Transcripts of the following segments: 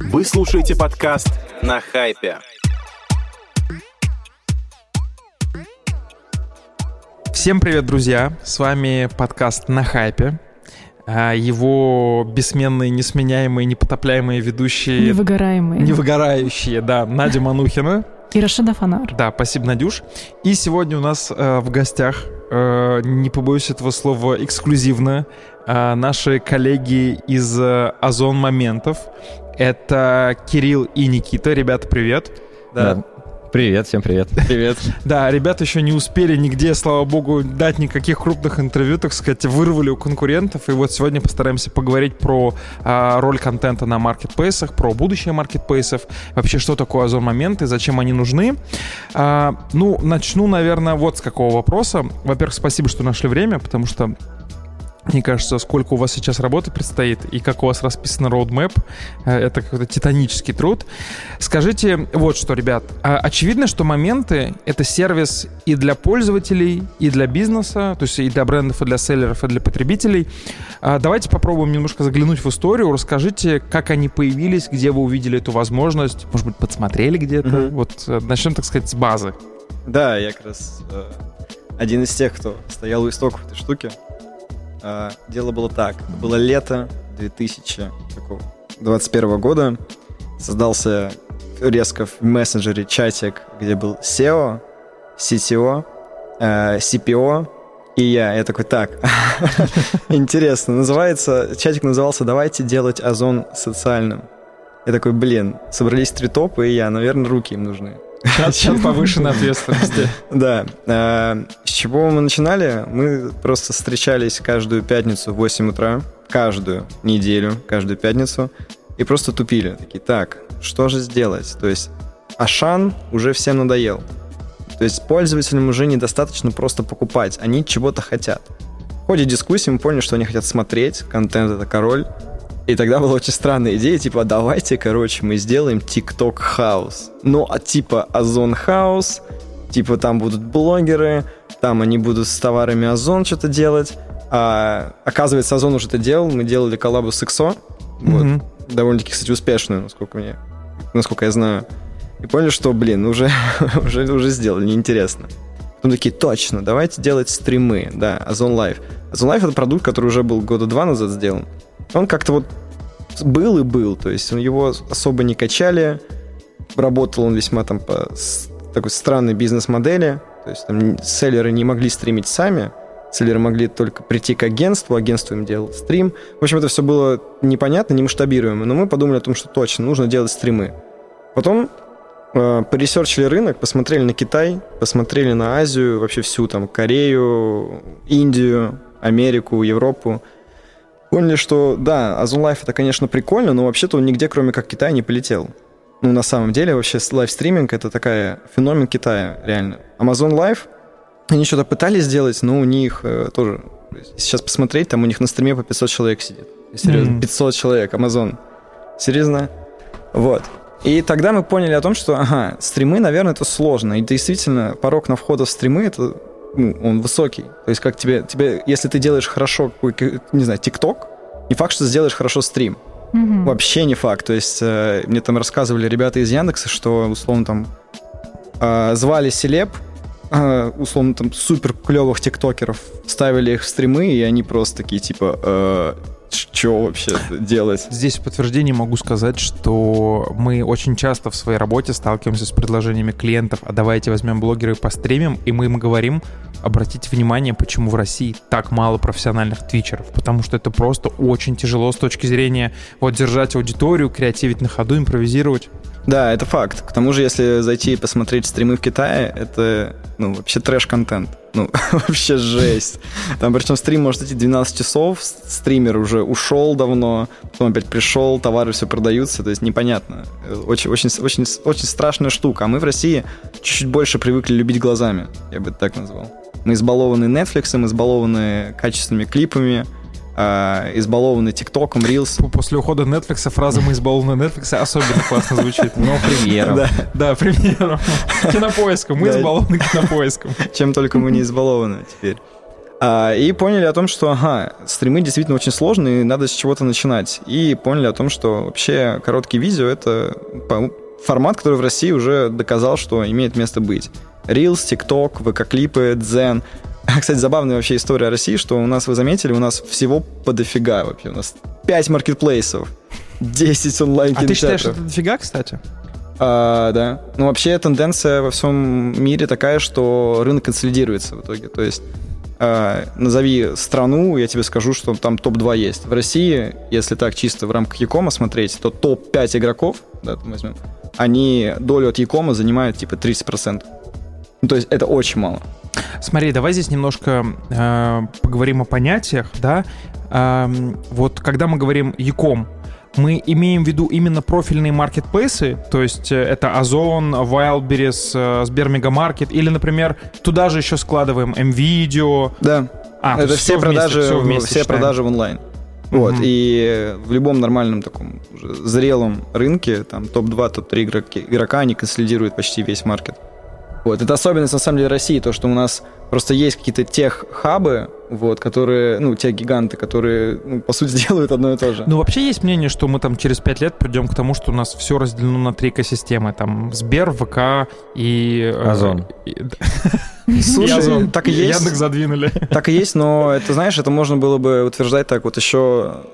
Вы слушаете подкаст «На хайпе». Всем привет, друзья! С вами подкаст «На хайпе». А, Его бессменные, несменяемые, непотопляемые ведущие... Невыгораемые. Невыгорающие, да. Надя Манухина. И Рашида Фанар. Да, спасибо, Надюш. И сегодня у нас э, в гостях, э, не побоюсь этого слова, эксклюзивно, э, наши коллеги из э, Озон Моментов. Это Кирилл и Никита. Ребята, привет. Да. Привет, всем привет. Привет. Да, ребята еще не успели нигде, слава богу, дать никаких крупных интервью, так сказать, вырвали у конкурентов. И вот сегодня постараемся поговорить про а, роль контента на маркетплейсах, про будущее маркетплейсов, вообще что такое озон моменты, зачем они нужны. А, ну, начну, наверное, вот с какого вопроса. Во-первых, спасибо, что нашли время, потому что мне кажется, сколько у вас сейчас работы предстоит и как у вас расписан э, это какой-то титанический труд. Скажите вот что, ребят. а Очевидно, что моменты — это сервис и для пользователей, и для бизнеса, то есть и для брендов, и для селлеров, и для потребителей. А Давайте попробуем немножко заглянуть в историю. Расскажите, как они появились, где вы увидели эту возможность, может быть, подсмотрели где-то. Мгм. Вот э, начнем, так сказать, с базы. Да, я как раз э, один из тех, кто стоял у истоков этой штуки. Э, дело было так. Было лето 2021 года. Создался резко в мессенджере чатик, где был SEO, CTO, CPO и я. Я такой, так, интересно. Называется, чатик назывался «Давайте делать озон социальным». Я такой, блин, собрались три топа, и я, наверное, руки им нужны. Чат, чат повышенной ответственности. Да. э, С чего мы начинали? Мы просто встречались каждую пятницу в 8 утра, каждую неделю, каждую пятницу, и просто тупили. Такие, так, что же сделать? То есть Ашан уже всем надоел. То есть пользователям уже недостаточно просто покупать, они чего-то хотят. В ходе дискуссии мы поняли, что они хотят смотреть, контент это король. И тогда была очень странная идея, типа, давайте, короче, мы сделаем TikTok House. Ну, а типа Озон House, типа там будут блогеры, там они будут с товарами Озон что-то делать. А, оказывается, Озон уже это делал, мы делали коллабу с XO, вот, Мгм. довольно-таки, кстати, успешную, насколько мне, насколько я знаю. И поняли, что, блин, уже, уже, уже сделали, неинтересно. Потом такие, точно, давайте делать стримы, да, Озон Live. Озон Live это продукт, который уже был года два назад сделан. Он как-то вот был и был, то есть его особо не качали, работал он весьма там по такой странной бизнес-модели, то есть там селлеры не могли стримить сами, селлеры могли только прийти к агентству, агентство им делало стрим. В общем, это все было непонятно, не масштабируемо, но мы подумали о том, что точно нужно делать стримы. Потом э, поресерчили рынок, посмотрели на Китай, посмотрели на Азию, вообще всю там Корею, Индию, Америку, Европу. Поняли, что да, Ozon Live это, конечно, прикольно, но вообще-то он нигде, кроме как Китая, не полетел. Ну, на самом деле, вообще лайвстриминг это такая феномен Китая, реально. Amazon Live, они что-то пытались сделать, но у них э, тоже... Сейчас посмотреть, там у них на стриме по 500 человек сидит. Серьезно, Мгм. 500 человек, Amazon. Серьезно? Вот. И тогда мы поняли о том, что, ага, стримы, наверное, это сложно. И действительно, порог на вход в стримы, это, ну, он высокий. То есть как тебе, тебе, если ты делаешь хорошо, не знаю, ТикТок, не факт, что сделаешь хорошо стрим. Мгм. Вообще не факт. То есть э, мне там рассказывали ребята из Яндекса, что условно там э, звали селеб, э, условно там супер клевых тиктокеров, ставили их в стримы, и они просто такие типа, э, что вообще делать? Здесь в подтверждение могу сказать, что мы очень часто в своей работе сталкиваемся с предложениями клиентов, а давайте возьмем блогеры и постримим, и мы им говорим, обратите внимание, почему в России так мало профессиональных твичеров, потому что это просто очень тяжело с точки зрения вот держать аудиторию, креативить на ходу, импровизировать. Да, это факт. К тому же, если зайти и посмотреть стримы в Китае, это, ну, вообще трэш-контент. Ну, вообще жесть. Там, причем, стрим может идти 12 часов, стример уже ушел давно, потом опять пришел, товары все продаются, то есть непонятно. Э, Очень, очень, очень, очень страшная штука. А мы в России чуть-чуть больше привыкли любить глазами, я бы это так назвал. Мы избалованы Netflix, избалованы качественными клипами, а, избалованы ТикТоком, Reels. После ухода Netflix фраза «мы избалованы Netflix» особенно классно звучит. Ну, примером. Да, Да, примером. Кинопоиском. Мы избалованы кинопоиском. чем только мы не избалованы теперь. А, и поняли о том, что, ага, стримы действительно очень сложные, надо с чего-то начинать. И поняли о том, что вообще короткие видео — это формат, который в России уже доказал, что имеет место быть. Reels, TikTok, ВК-клипы, Дзен. Кстати, забавная вообще история России, что у нас, вы заметили, у нас всего по дофига вообще. У нас 5 маркетплейсов, 10 онлайн А ты считаешь, что это дофига, кстати? А, да. Ну, вообще тенденция во всем мире такая, что рынок консолидируется в итоге. То есть э, назови страну, я тебе скажу, что там топ-2 есть. В России, если так чисто в рамках Якома смотреть, то топ-5 игроков, да, возьмем, они долю от Якома занимают типа 30%. Ну, то есть это очень мало. Смотри, давай здесь немножко э, поговорим о понятиях, да. Э, вот когда мы говорим Яком, мы имеем в виду именно профильные маркетплейсы, то есть э, это Озон, Wildberries, э, Сбермегамаркет, или, например, туда же еще складываем MVideo. Да. А, это все, все продажи, вместе, все, вместе все продажи в онлайн. Вот, mm-hmm. и в любом нормальном таком зрелом рынке, там топ-2, топ-3 игроки, игрока, они консолидируют почти весь маркет. Вот, это особенность, на самом деле, России, то, что у нас просто есть какие-то тех-хабы, вот, которые, ну, те гиганты, которые, ну, по сути, делают одно и то же. Ну, вообще есть мнение, что мы там через пять лет придем к тому, что у нас все разделено на три экосистемы. Там Сбер, ВК и... Э, Озон. Слушай, так и есть. Яндекс задвинули. Так и есть, но это, знаешь, это можно было бы утверждать так вот еще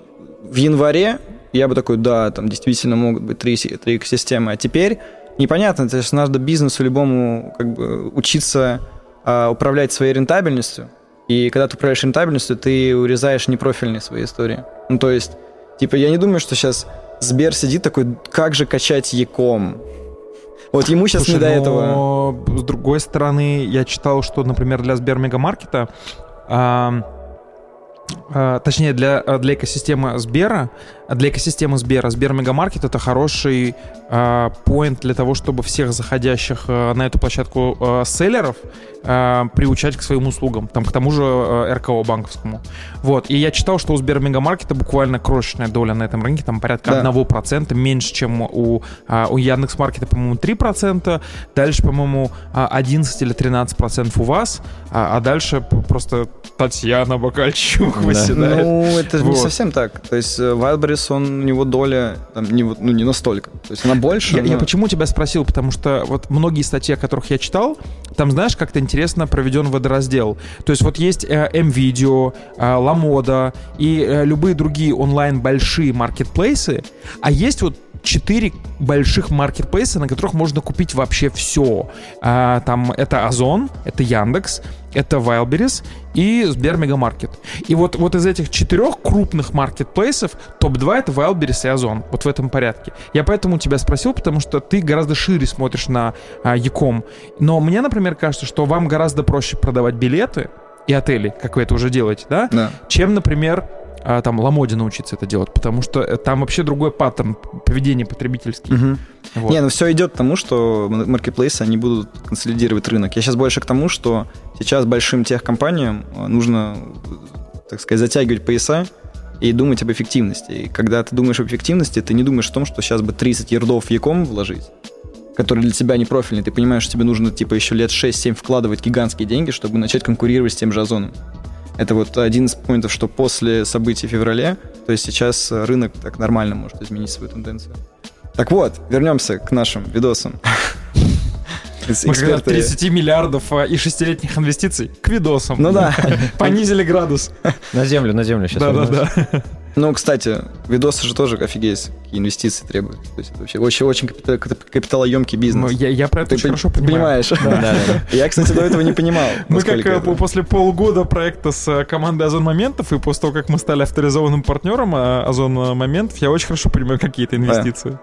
в январе, я бы такой, да, там действительно могут быть три, три экосистемы, а теперь непонятно, то есть надо бизнесу любому как бы учиться а, управлять своей рентабельностью, и когда ты управляешь рентабельностью, ты урезаешь непрофильные свои истории. Ну, то есть, типа, я не думаю, что сейчас Сбер сидит такой, как же качать Яком? Вот ему сейчас Слушай, не до этого. С другой стороны, я читал, что, например, для Сбер Мегамаркета а, точнее, для, для экосистемы Сбера, для экосистемы Сбера, Сбер Мегамаркет это хороший а, поинт для того, чтобы всех заходящих а, на эту площадку а, селлеров а, приучать к своим услугам, там, к тому же а, РКО банковскому. Вот, и я читал, что у Сбер Мегамаркета буквально крошечная доля на этом рынке, там порядка да. 1%, меньше, чем у, а, у Яндекс.Маркета, по-моему, 3%, дальше, по-моему, 11 или 13% у вас, а, а дальше просто Татьяна Бакальчук да. выседает. Ну, это вот. не совсем так. То есть э, Wildberries, он, у него доля там, не, ну, не настолько. То есть она больше. Я, но... я почему тебя спросил? Потому что вот многие статьи, о которых я читал, там, знаешь, как-то интересно проведен водораздел. То есть вот есть э, M-Video, э, Ламода и э, любые другие онлайн большие маркетплейсы, а есть вот четыре больших маркетплейса, на которых можно купить вообще все. А, там это Озон, это Яндекс, это Wildberries и Сбер Мегамаркет. И вот, вот из этих четырех крупных маркетплейсов топ-2 это Wildberries и Озон. Вот в этом порядке. Я поэтому тебя спросил, потому что ты гораздо шире смотришь на а, Яком. Но мне, например, кажется, что вам гораздо проще продавать билеты и отели, как вы это уже делаете, да? Да. Чем, например, а, там Ламоде научиться это делать, потому что э, там вообще другой паттерн поведения потребительский. Угу. Вот. Не, ну все идет к тому, что маркетплейсы, они будут консолидировать рынок. Я сейчас больше к тому, что сейчас большим техкомпаниям э, нужно, так сказать, затягивать пояса и думать об эффективности. И когда ты думаешь об эффективности, ты не думаешь о том, что сейчас бы 30 ярдов в Яком вложить, который для тебя не профильный. Ты понимаешь, что тебе нужно типа еще лет 6-7 вкладывать гигантские деньги, чтобы начать конкурировать с тем же Озоном. Это вот один из поинтов, что после событий в феврале, то есть сейчас рынок так нормально может изменить свою тенденцию. Так вот, вернемся к нашим видосам. Мы когда 30 миллиардов а, и шестилетних инвестиций к видосам. Ну да. Понизили градус. На землю, на землю сейчас. Да-да-да. Ну, кстати, видосы же тоже офигеть, какие инвестиции требуют. То есть это вообще очень, очень капиталоемкий бизнес. Ну, я, я про это Ты очень хорошо понимаю. Понимаешь? Да, да, да. Я, кстати, до этого не понимал. Мы как это... после полгода проекта с э, командой Озон Моментов и после того, как мы стали авторизованным партнером э, Озон Моментов, я очень хорошо понимаю какие-то инвестиции.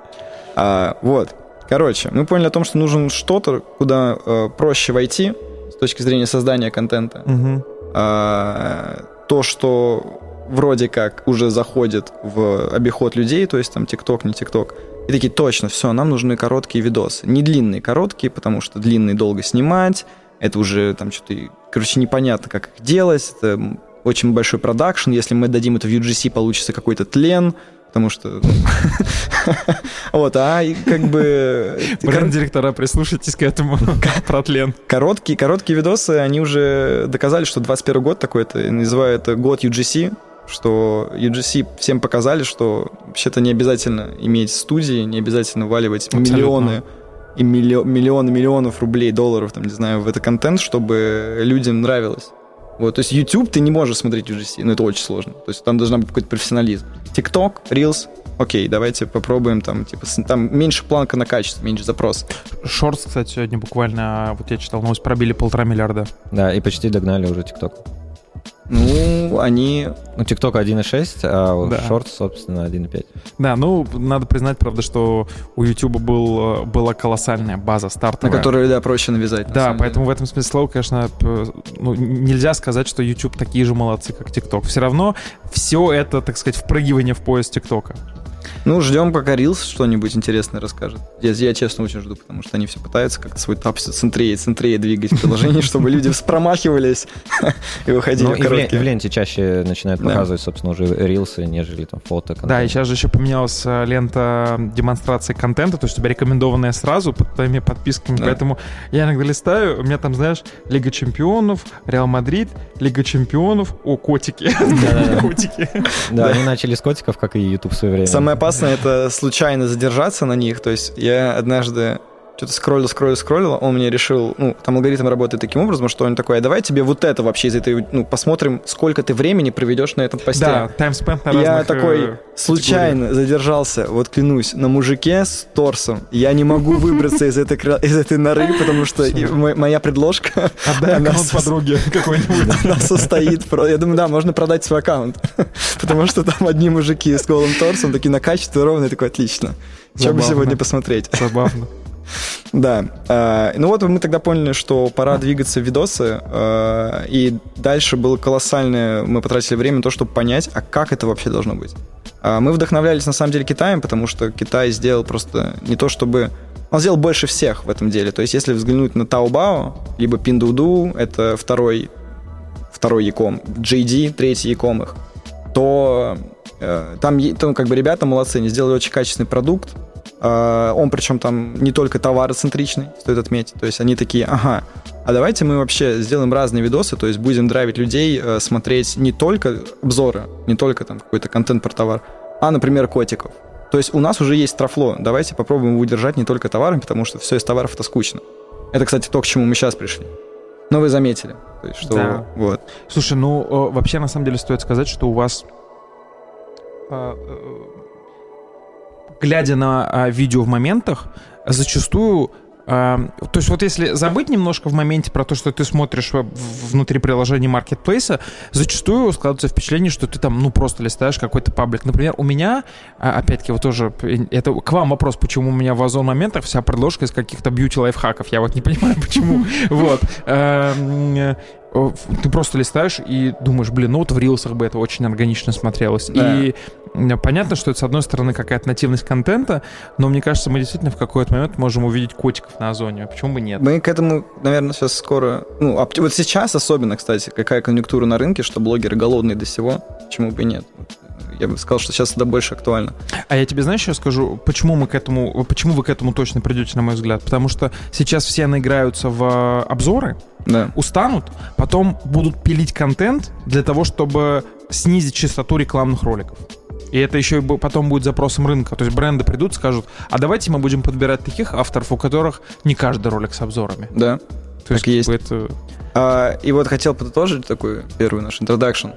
А, вот. Короче, мы поняли о том, что нужен что-то, куда э, проще войти с точки зрения создания контента. Угу. А, то, что вроде как уже заходит в обиход людей, то есть там ТикТок, не ТикТок. И такие, точно, все, нам нужны короткие видосы. Не длинные, короткие, потому что длинные долго снимать, это уже там что-то, короче, непонятно, как их делать, это очень большой продакшн, если мы дадим это в UGC, получится какой-то тлен, потому что... Вот, а как бы... Бренд-директора, прислушайтесь к этому про тлен. Короткие, короткие видосы, они уже доказали, что 21 год такой, это называют год UGC, что UGC всем показали, что вообще-то не обязательно иметь студии, не обязательно валивать Абсолютно. миллионы и миллионы миллионов рублей, долларов, там, не знаю, в это контент, чтобы людям нравилось. Вот, то есть YouTube ты не можешь смотреть UGC, но ну, это очень сложно. То есть там должна быть какой-то профессионализм. TikTok, Reels, окей, давайте попробуем там, типа, там меньше планка на качество, меньше запрос. Шортс, кстати, сегодня буквально, вот я читал новость, пробили полтора миллиарда. Да, и почти догнали уже TikTok. Ну, они... Ну, TikTok 1.6, а да. Shorts, собственно, 1.5. Да, ну, надо признать, правда, что у YouTube был, была колоссальная база стартовая. На которую, да, проще навязать. Да, поэтому деле. в этом смысле слова, конечно, ну, нельзя сказать, что YouTube такие же молодцы, как TikTok. Все равно все это, так сказать, впрыгивание в поезд TikTok. Ну, ждем, пока Reels что-нибудь интересное расскажет. Я, я честно очень жду, потому что они все пытаются как-то свой тап все центрее, центрее двигать приложение, чтобы люди промахивались и выходили ну, в короткие. в ленте чаще начинают показывать, собственно, уже рилсы, нежели там фото. Да, и сейчас же еще поменялась э, лента демонстрации контента, то есть у тебя рекомендованная сразу под твоими подписками, поэтому я иногда листаю, у меня там, знаешь, Лига Чемпионов, Реал Мадрид, Лига Чемпионов, о, котики. Котики. Да, они начали с котиков, как и YouTube в свое время. Самое опасно это случайно задержаться на них. То есть я однажды что-то скроллил, скроллил, скроллил, он мне решил, ну, там алгоритм работает таким образом, что он такой, а давай тебе вот это вообще из этой, ну, посмотрим, сколько ты времени проведешь на этом посте. Да, таймспенд на разных Я такой э, случайно задержался, вот клянусь, на мужике с торсом. Я не могу выбраться из этой, из этой норы, потому что моя предложка... Отдай аккаунт подруги какой-нибудь. Она состоит... Я думаю, да, можно продать свой аккаунт, потому что там одни мужики с голым торсом, такие накачанные, ровные, такой, отлично. Бы сегодня посмотреть? Забавно. Да. Э, ну вот мы тогда поняли, что пора двигаться в видосы. Э, и дальше было колоссальное... Мы потратили время на то, чтобы понять, а как это вообще должно быть. Э, мы вдохновлялись, на самом деле, Китаем, потому что Китай сделал просто не то, чтобы... Он сделал больше всех в этом деле. То есть, если взглянуть на Taobao, либо Pinduoduo, это второй, второй Яком, JD, третий Яком их, то там, там как бы ребята молодцы, они сделали очень качественный продукт, он причем там не только товароцентричный, стоит отметить. То есть они такие, ага, а давайте мы вообще сделаем разные видосы, то есть будем драйвить людей, э, смотреть не только обзоры, не только там какой-то контент про товар, а, например, котиков. То есть у нас уже есть трафло, давайте попробуем его удержать не только товарами, потому что все из товаров это скучно. Это, кстати, то, к чему мы сейчас пришли. Но вы заметили. То есть, что да. вот. Слушай, ну вообще на самом деле стоит сказать, что у вас а, глядя на а, видео в моментах, зачастую а, то есть вот если забыть немножко в моменте про то, что ты смотришь внутри приложения маркетплейса, зачастую складывается впечатление, что ты там, ну, просто листаешь какой-то паблик. Например, у меня, а, опять-таки, вот тоже, это к вам вопрос, почему у меня в Озон моментах вся предложка из каких-то бьюти-лайфхаков. Я вот не понимаю, почему. Вот. Эм, ты просто листаешь и думаешь, блин, ну вот в рилсах бы это очень органично смотрелось. Да. И понятно, что это, с одной стороны, какая-то нативность контента, но мне кажется, мы действительно в какой-то момент можем увидеть котиков на озоне. Почему бы нет? Мы к этому, наверное, сейчас скоро... Ну, вот сейчас особенно, кстати, какая конъюнктура на рынке, что блогеры голодные до всего, почему бы и нет я бы сказал, что сейчас это больше актуально. А я тебе, знаешь, еще скажу, почему мы к этому, почему вы к этому точно придете, на мой взгляд? Потому что сейчас все наиграются в э, обзоры, да. устанут, потом будут пилить контент для того, чтобы снизить частоту рекламных роликов. И это еще и потом будет запросом рынка. То есть бренды придут, скажут, а давайте мы будем подбирать таких авторов, у которых не каждый ролик с обзорами. Да. То так есть, есть. Это... А, и вот хотел подытожить такой первый наш introduction.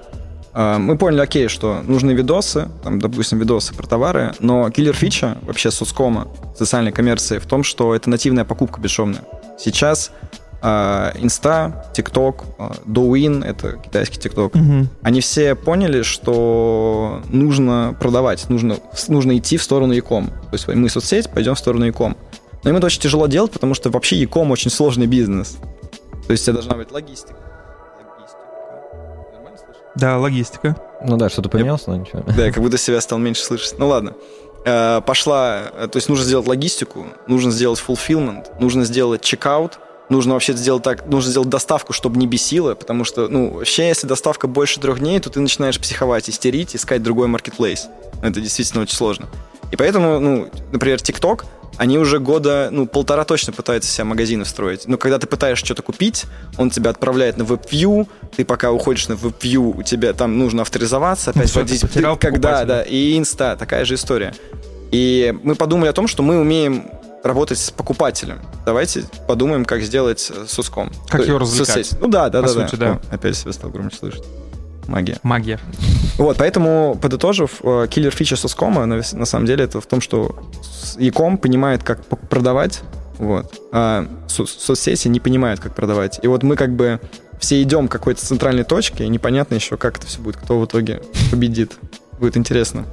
А, мы поняли, окей, что нужны видосы, там, допустим, видосы про товары, но киллер фича вообще соцкома, социальной коммерции в том, что это нативная покупка бесшовная. Сейчас Инста, ТикТок, Douyin, это китайский ТикТок, угу. они все поняли, что нужно продавать, нужно, нужно идти в сторону Яком. То есть мы соцсеть, пойдем в сторону Яком. Но им это очень тяжело делать, потому что вообще Яком очень сложный бизнес. То есть это должна быть логистика да, логистика. Ну да, что-то поменялось, но ничего. Да, я как будто себя стал меньше слышать. Ну ладно. Э, пошла, э, то есть нужно сделать логистику, нужно сделать fulfillment, нужно сделать чекаут, нужно вообще сделать так, нужно сделать доставку, чтобы не бесило, потому что, ну, вообще, если доставка больше трех дней, то ты начинаешь психовать, истерить, искать другой маркетплейс. Это действительно очень сложно. И поэтому, ну, например, TikTok, они уже года, ну, полтора точно пытаются себя магазины строить. Но когда ты пытаешься что-то купить, он тебя отправляет на WebView, ты пока уходишь на WebView, у тебя там нужно авторизоваться, опять ну, вводить. Ты, когда, да, и инста, такая же история. И мы подумали о том, что мы умеем работать с покупателем. Давайте подумаем, как сделать с Уском. Как То, его развлекать. Соцсеть. Ну да, да, По да. Сути, да. да. О, опять себя стал громче слышать. Магия. Магия. Вот, поэтому, подытожив, киллер фича Соскома на, на самом деле это в том, что Яком понимает, как продавать, вот, а со соцсети не понимают, как продавать. И вот мы как бы все идем к какой-то центральной точке, и непонятно еще, как это все будет, кто в итоге победит. Будет интересно.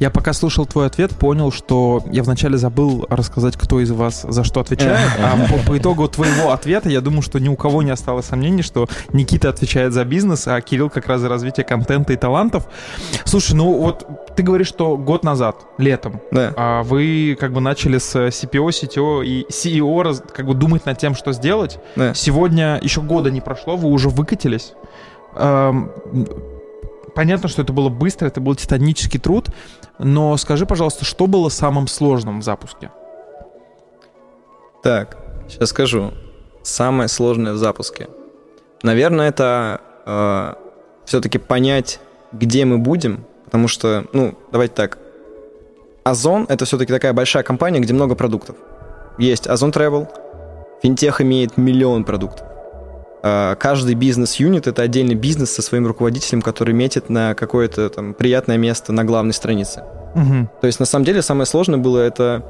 Я пока слушал твой ответ, понял, что я вначале забыл рассказать, кто из вас за что отвечает, а по, по итогу твоего ответа я думаю, что ни у кого не осталось сомнений, что Никита отвечает за бизнес, а Кирилл как раз за развитие контента и талантов. Слушай, ну вот ты говоришь, что год назад, летом, да. а вы как бы начали с CPO, CTO и CEO как бы думать над тем, что сделать. Да. Сегодня еще года не прошло, вы уже выкатились понятно, что это было быстро, это был титанический труд, но скажи, пожалуйста, что было самым сложным в запуске? Так, сейчас скажу. Самое сложное в запуске. Наверное, это э, все-таки понять, где мы будем, потому что, ну, давайте так. Озон — это все-таки такая большая компания, где много продуктов. Есть Озон Travel, финтех имеет миллион продуктов. А, каждый бизнес-юнит — это отдельный бизнес со своим руководителем, который метит на какое-то там приятное место на главной странице. Угу. То есть, на самом деле, самое сложное было это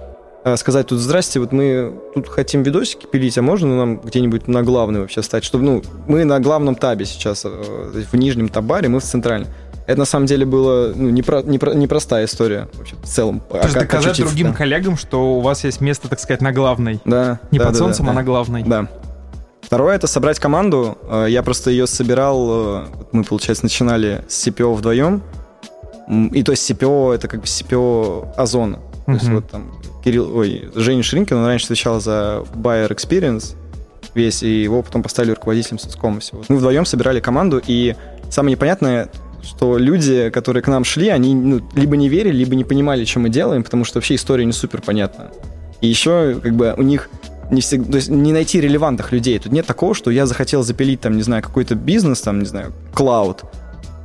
а, сказать тут, здрасте, вот мы тут хотим видосики пилить, а можно нам где-нибудь на главный вообще стать? Чтобы, ну, мы на главном табе сейчас, э, в нижнем табаре, мы в центральном. Это на самом деле было ну, непро, непро, непростая история вообще в целом. То есть а доказать другим коллегам, что у вас есть место, так сказать, на главной. Да. Не да, под да, солнцем, да, а на главной. Да. Второе — это собрать команду. Э, я просто ее собирал, э, мы, получается, начинали с CPO вдвоем. И то есть CPO — это как бы CPO Озона. То есть вот там Кирилл, ой, Женя Шринкин, он раньше отвечал за Buyer Experience весь, и его потом поставили руководителем соцкома всего. Мы вдвоем собирали команду, и самое непонятное, что люди, которые к нам шли, они ну, либо не верили, либо не понимали, что мы делаем, потому что вообще история не супер понятна. И еще как бы у них не всегда, то есть не найти релевантных людей. Тут нет такого, что я захотел запилить там, не знаю, какой-то бизнес, там, не знаю, клауд.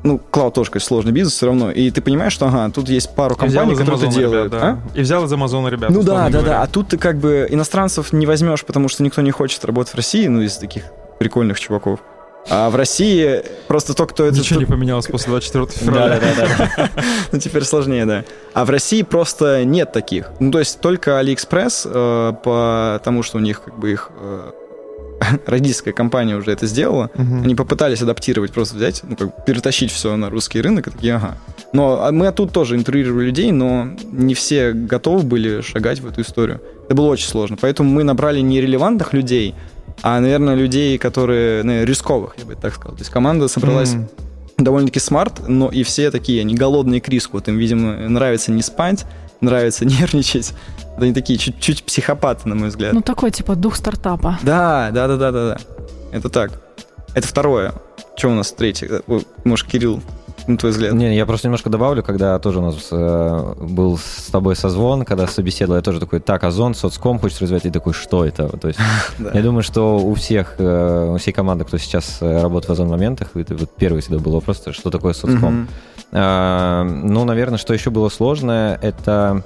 Ну, клауд тоже, конечно, сложный бизнес все равно. И ты понимаешь, что, ага, тут есть пару компаний, которые это делают. Ребят, да. а? И взял из Амазона ребят. Ну да, да, да. А тут ты как бы иностранцев не возьмешь, потому что никто не хочет работать в России, ну, из таких прикольных чуваков. А в России просто то, кто это... Ничего не поменялось после 24 февраля. Да, да, да. Ну, теперь сложнее, да. А в России просто нет таких. Ну, то есть только Алиэкспресс, э, потому что у них как бы их э, родительская компания уже это сделала, угу. они попытались адаптировать, просто взять, ну, как перетащить все на русский рынок, и такие, ага. Но а мы тут тоже интервьюировали людей, но не все готовы были шагать в эту историю. Это было очень сложно. Поэтому мы набрали нерелевантных людей, а, наверное, людей, которые, наверное, рисковых, я бы так сказал. То есть команда собралась м-м. довольно-таки смарт, но и все такие, они голодные к риску. Вот им, видимо, нравится не спать, нравится нервничать. Они такие чуть-чуть психопаты, на мой взгляд. Ну, такой, типа, дух стартапа. Да, да, да, да, да, да. Это так. Это второе. Что у нас третье? Может, Кирилл на твой взгляд? Не, я просто немножко добавлю, когда тоже у нас э, был с тобой созвон, когда собеседовал, я тоже такой, так, Озон, соцком хочешь развивать, и такой, что это? То есть, я думаю, что у всех, э, у всей команды, кто сейчас э, работает в Озон моментах, это вот первый всегда был вопрос, что такое соцком. А, ну, наверное, что еще было сложное, это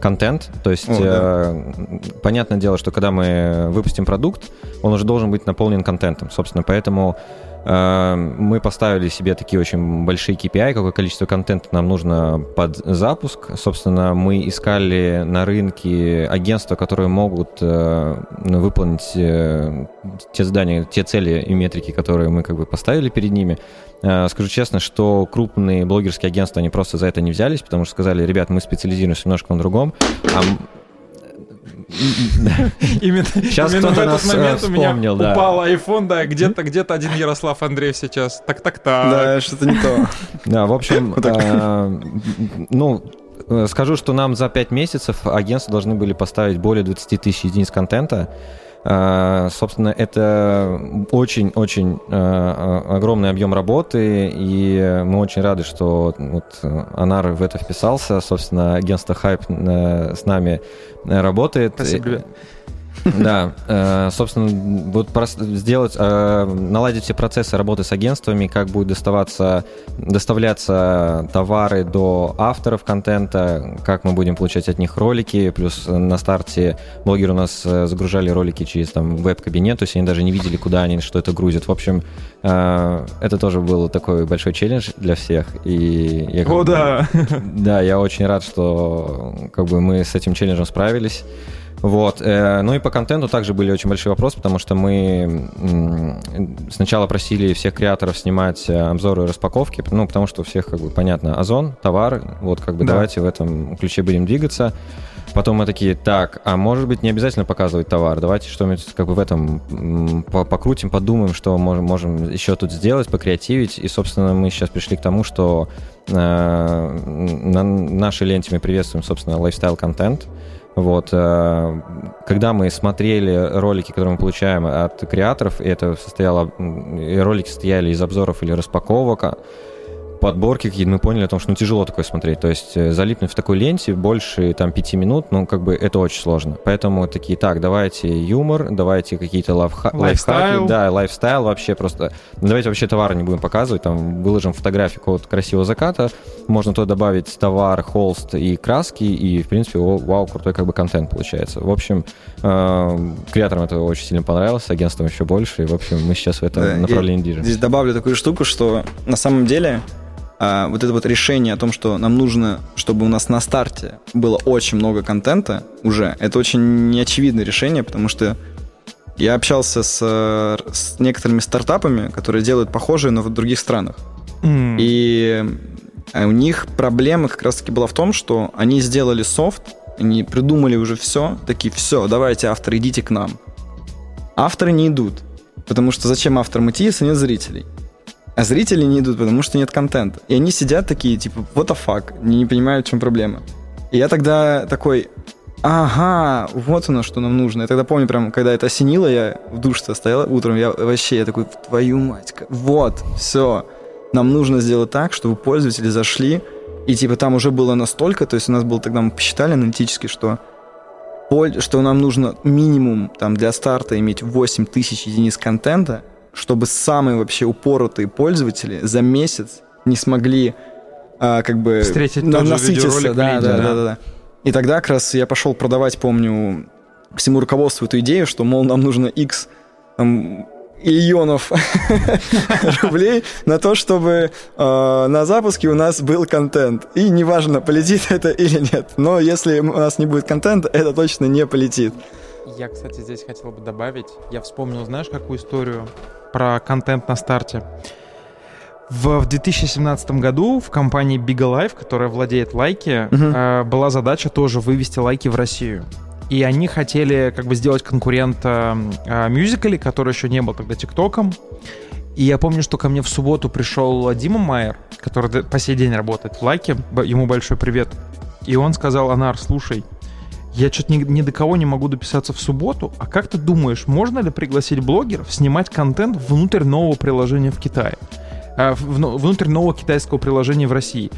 контент. То есть, О, да. э, понятное дело, что когда мы выпустим продукт, он уже должен быть наполнен контентом. Собственно, поэтому мы поставили себе такие очень большие KPI, какое количество контента нам нужно под запуск. Собственно, мы искали на рынке агентства, которые могут э, выполнить э, те задания, те цели и метрики, которые мы как бы поставили перед ними. Э, скажу честно, что крупные блогерские агентства, они просто за это не взялись, потому что сказали, ребят, мы специализируемся немножко на другом, а Именно, Сейчас именно в этот момент у меня упал iPhone, да, где-то где-то один Ярослав Андреев сейчас. Так, так, так. Да, что-то не то. Да, в общем, а, ну, скажу, что нам за 5 месяцев агентства должны были поставить более 20 тысяч единиц контента. А, собственно, это очень-очень а, огромный объем работы, и мы очень рады, что вот Анар в это вписался. Собственно, агентство Hype э, с нами работает. Спасибо. Да, э, собственно, вот сделать, э, наладить все процессы работы с агентствами, как будет доставаться, доставляться товары до авторов контента, как мы будем получать от них ролики, плюс на старте блогеры у нас э, загружали ролики через там веб-кабинет, то есть они даже не видели, куда они, что это грузят. В общем, это тоже был такой большой челлендж для всех. И я, О, да! Да, я очень рад, что как бы мы с этим челленджем справились. Вот. Э, ну и по контенту также были очень большие вопросы, потому что мы сначала просили всех креаторов снимать э, обзоры и распаковки, ну, потому что у всех, как бы, понятно, озон, товар, вот, как бы, да. давайте в этом ключе будем двигаться. Потом мы такие, так, а может быть не обязательно показывать товар, давайте что-нибудь как бы в этом покрутим, подумаем, что можем, можем еще тут сделать, покреативить. И, собственно, мы сейчас пришли к тому, что э, на нашей ленте мы приветствуем, собственно, лайфстайл-контент. Вот. Э, когда мы смотрели ролики, которые мы получаем от креаторов, это состояло, ролики состояли из обзоров или распаковок, подборки какие-то, мы поняли о том, что ну, тяжело такое смотреть. То есть э, залипнуть в такой ленте больше там пяти минут, ну, как бы это очень сложно. Поэтому такие, так, давайте юмор, давайте какие-то лайфха- лайфхаки. Да, лайфстайл вообще просто. Давайте вообще товары не будем показывать, там выложим фотографию какого-то красивого заката, можно туда добавить товар, холст и краски, и, в принципе, о, вау, крутой как бы контент получается. В общем, э, креаторам это очень сильно понравилось, агентствам еще больше, и, в общем, мы сейчас в этом да, направлении движемся. Здесь добавлю такую штуку, что на самом деле а, вот это вот решение о том, что нам нужно, чтобы у нас на старте было очень много контента уже, это очень неочевидное решение, потому что я общался с, с некоторыми стартапами, которые делают похожие, но в других странах. Mm. И а, у них проблема как раз-таки была в том, что они сделали софт, они придумали уже все, такие, все, давайте, авторы, идите к нам. Авторы не идут, потому что зачем авторам идти, если нет зрителей? А зрители не идут, потому что нет контента. И они сидят такие, типа, what the fuck, не, не понимают, в чем проблема. И я тогда такой, ага, вот оно, что нам нужно. Я тогда помню, прям, когда это осенило, я в душе стояла утром, я вообще, я такой, твою мать, вот, все. Нам нужно сделать так, чтобы пользователи зашли, и типа там уже было настолько, то есть у нас было тогда, мы посчитали аналитически, что что нам нужно минимум там для старта иметь 8 тысяч единиц контента, чтобы самые вообще упоротые пользователи за месяц не смогли а, как бы Встретить на, насытиться. Да, да, да, да, да. И тогда как раз я пошел продавать, помню, всему руководству эту идею, что, мол, нам нужно X там, иллионов рублей на то, чтобы э, на запуске у нас был контент. И неважно, полетит это или нет. Но если у нас не будет контента, это точно не полетит. Я, кстати, здесь хотел бы добавить. Я вспомнил, знаешь, какую историю про контент на старте. В, в 2017 году в компании Big Life, которая владеет лайки, uh-huh. э, была задача тоже вывести лайки в Россию. И они хотели как бы сделать конкурента э, мюзикали, который еще не был тогда ТикТоком. И я помню, что ко мне в субботу пришел Дима Майер, который по сей день работает в лайке. Ему большой привет. И он сказал, Анар, слушай, я что-то ни, ни до кого не могу дописаться в субботу. А как ты думаешь, можно ли пригласить блогеров снимать контент внутрь нового приложения в Китае? А, в, внутрь нового китайского приложения в России?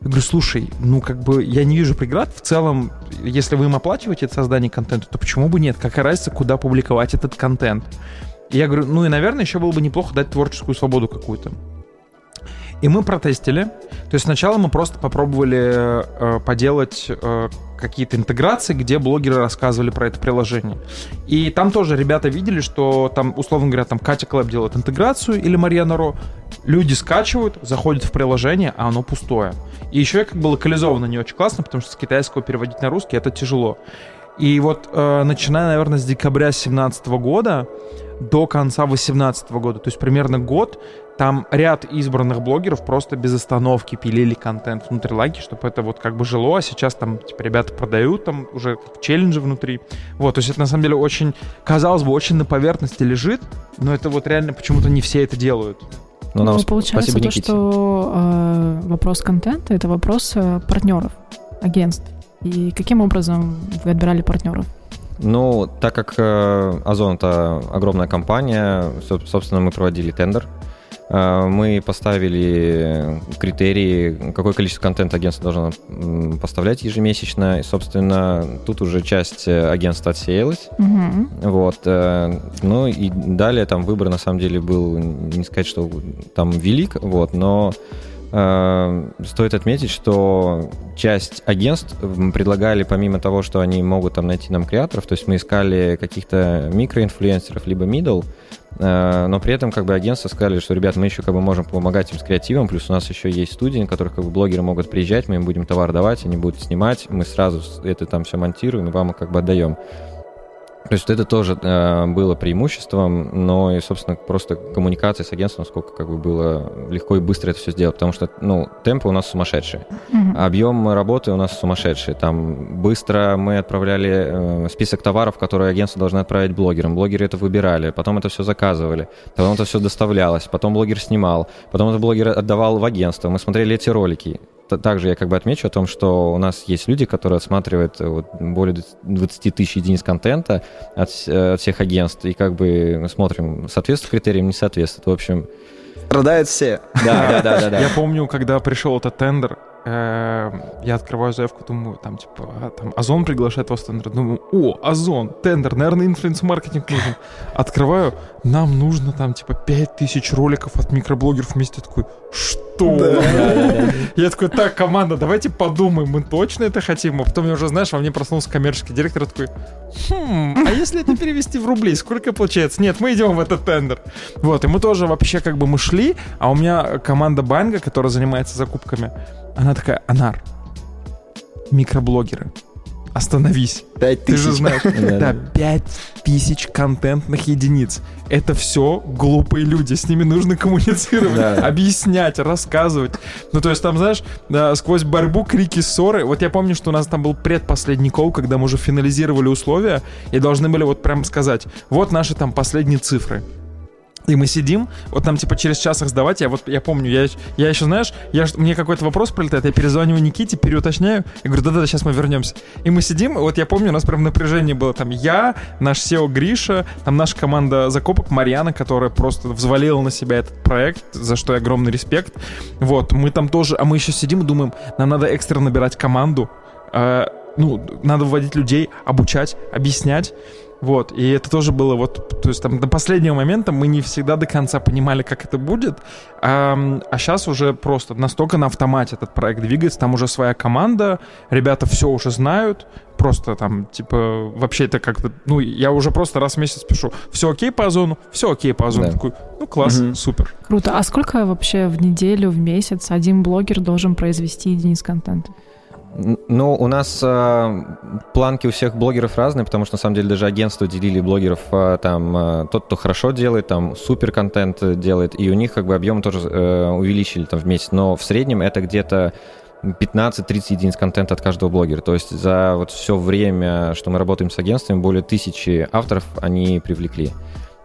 Я говорю, слушай, ну как бы я не вижу преград. В целом, если вы им оплачиваете это создание контента, то почему бы нет? Какая разница, куда публиковать этот контент? Я говорю, ну и, наверное, еще было бы неплохо дать творческую свободу какую-то. И мы протестили. То есть сначала мы просто попробовали э, поделать э, какие-то интеграции, где блогеры рассказывали про это приложение. И там тоже ребята видели, что там, условно говоря, там Катя Клэп делает интеграцию или Мария Наро. Люди скачивают, заходят в приложение, а оно пустое. И еще как бы локализовано не очень классно, потому что с китайского переводить на русский это тяжело. И вот э, начиная, наверное, с декабря 2017 года до конца 2018 года, то есть примерно год, там ряд избранных блогеров просто без остановки пилили контент внутри лайки, чтобы это вот как бы жило, а сейчас там, типа, ребята продают там уже челленджи внутри. Вот, то есть это на самом деле очень, казалось бы, очень на поверхности лежит, но это вот реально почему-то не все это делают. Ну, нам ну, получается спасибо, то, что э, вопрос контента — это вопрос э, партнеров, агентств. И каким образом вы отбирали партнеров? Ну, так как э, Озон это огромная компания, собственно, мы проводили тендер. Э, мы поставили критерии, какое количество контента агентство должно поставлять ежемесячно. И, собственно, тут уже часть агентства отсеялась. Угу. Вот. Ну и далее там выбор на самом деле был, не сказать, что там велик, вот, но Э, стоит отметить, что часть агентств предлагали, помимо того, что они могут там найти нам креаторов, то есть мы искали каких-то микроинфлюенсеров, либо middle, э, но при этом как бы агентства сказали, что, ребят, мы еще как бы можем помогать им с креативом, плюс у нас еще есть студии, на которых как бы блогеры могут приезжать, мы им будем товар давать, они будут снимать, мы сразу это там все монтируем и вам как бы отдаем. То есть это тоже э, было преимуществом, но и, собственно, просто коммуникация с агентством, сколько как бы было легко и быстро это все сделать, потому что, ну, темпы у нас сумасшедшие, mm-hmm. объем работы у нас сумасшедший. Там быстро мы отправляли э, список товаров, которые агентство должны отправить блогерам. Блогеры это выбирали, потом это все заказывали, потом это все доставлялось, потом блогер снимал, потом это блогер отдавал в агентство. Мы смотрели эти ролики также я как бы отмечу о том, что у нас есть люди, которые отсматривают э, вот, более 20 тысяч единиц контента от, э, от всех агентств, и как бы смотрим, соответствует критериям, не соответствует. В общем... Страдают все. Да, да, да, да. Я помню, когда пришел этот тендер, я открываю заявку, думаю, там, типа, а, там, Озон приглашает вас в тендер. Думаю, о, Озон, тендер, наверное, инфлюенс-маркетинг нужен. Открываю, нам нужно там, типа, 5000 роликов от микроблогеров вместе. Такой, что? Я такой, так, команда, давайте подумаем, мы точно это хотим? А потом я уже, знаешь, во мне проснулся коммерческий директор, такой, хм, а если это перевести в рубли, сколько получается? Нет, мы идем в этот тендер. Вот, и мы тоже вообще как бы мы шли, а у меня команда Банга, которая занимается закупками, она такая, Анар, микроблогеры, остановись. Пять тысяч. Ты же знаешь, да, пять тысяч контентных единиц. Это все глупые люди, с ними нужно коммуницировать, да. объяснять, рассказывать. Ну, то есть там, знаешь, да, сквозь борьбу, крики, ссоры. Вот я помню, что у нас там был предпоследний кол, когда мы уже финализировали условия и должны были вот прям сказать, вот наши там последние цифры. И мы сидим, вот там типа через час их сдавать, я вот, я помню, я, я еще, знаешь, я, мне какой-то вопрос прилетает, я перезваниваю Никите, переуточняю, и говорю, да-да-да, сейчас мы вернемся. И мы сидим, вот я помню, у нас прям напряжение было, там я, наш SEO Гриша, там наша команда закупок Марьяна, которая просто взвалила на себя этот проект, за что огромный респект. Вот, мы там тоже, а мы еще сидим и думаем, нам надо экстра набирать команду, э, ну, надо вводить людей, обучать, объяснять. Вот, и это тоже было вот, то есть там до последнего момента мы не всегда до конца понимали, как это будет, а, а сейчас уже просто настолько на автомате этот проект двигается, там уже своя команда, ребята все уже знают, просто там, типа, вообще это как-то, ну, я уже просто раз в месяц пишу, все окей по озону, все окей по озону, да. такой, ну, класс, угу. супер. Круто, а сколько вообще в неделю, в месяц один блогер должен произвести единиц контента? Ну, у нас э, планки у всех блогеров разные, потому что на самом деле даже агентства делили блогеров э, там э, тот, кто хорошо делает, там супер контент делает, и у них как бы объем тоже э, увеличили там в месяц, но в среднем это где-то 15-30 единиц контента от каждого блогера. То есть за вот все время, что мы работаем с агентствами, более тысячи авторов они привлекли.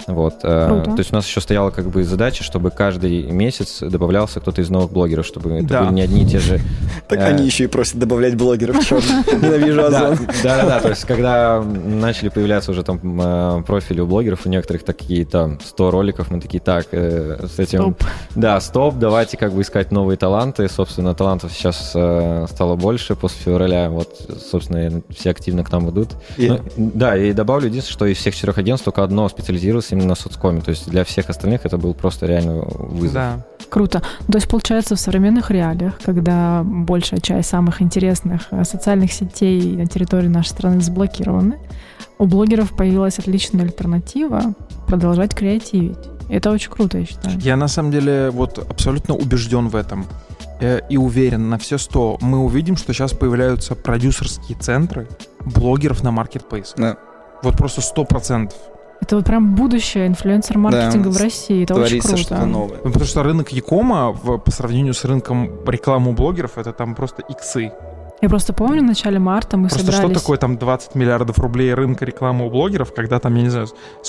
Вот. Э, Круто. То есть у нас еще стояла как бы задача, чтобы каждый месяц добавлялся кто-то из новых блогеров, чтобы это да. были не одни и те же... Так они э, еще и просят добавлять блогеров, ненавижу Озон. Да-да-да, то есть когда начали появляться уже там э, профили у блогеров, у некоторых такие там 100 роликов, мы такие, так, с этим... Да, стоп, давайте как бы искать новые таланты. Собственно, талантов сейчас стало больше после февраля. Вот, собственно, все активно к нам идут. Ну, да, и добавлю единственное, что из всех четырех агентств только одно специализировалось именно на соцкоме. То есть для всех остальных это был просто реально вызов. Да. Круто. То есть, получается, в современных реалиях, когда большая часть самых интересных э, социальных сетей на территории нашей страны заблокированы, у блогеров появилась отличная альтернатива продолжать креативить. Это очень круто, я считаю. Я на самом деле вот абсолютно убежден в этом э, и уверен на все сто. Мы увидим, что сейчас появляются продюсерские центры блогеров на маркетплейс. Да. Вот просто сто процентов. Это вот прям будущее инфлюенсер-маркетинга да, в России. Это очень круто. что-то новое. Ну, потому что рынок Якома по сравнению с рынком рекламы блогеров, это там просто иксы. Я просто помню, в начале марта мы просто собрались... что такое там 20 миллиардов рублей рынка рекламы у блогеров, когда там, я не знаю,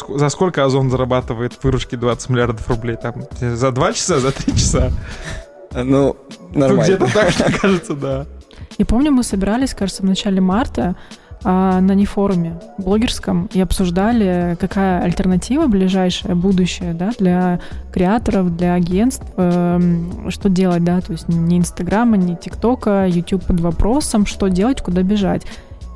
за сколько Озон зарабатывает выручки 20 миллиардов рублей? Там за 2 часа, за 3 часа? Ну, нормально. Ну, где-то так, мне кажется, да. Я помню, мы собирались, кажется, в начале марта, а, на нефоруме блогерском и обсуждали, какая альтернатива ближайшее, будущее, да, для креаторов, для агентств, э, что делать, да, то есть ни Инстаграма, ни ТикТока, YouTube под вопросом, что делать, куда бежать.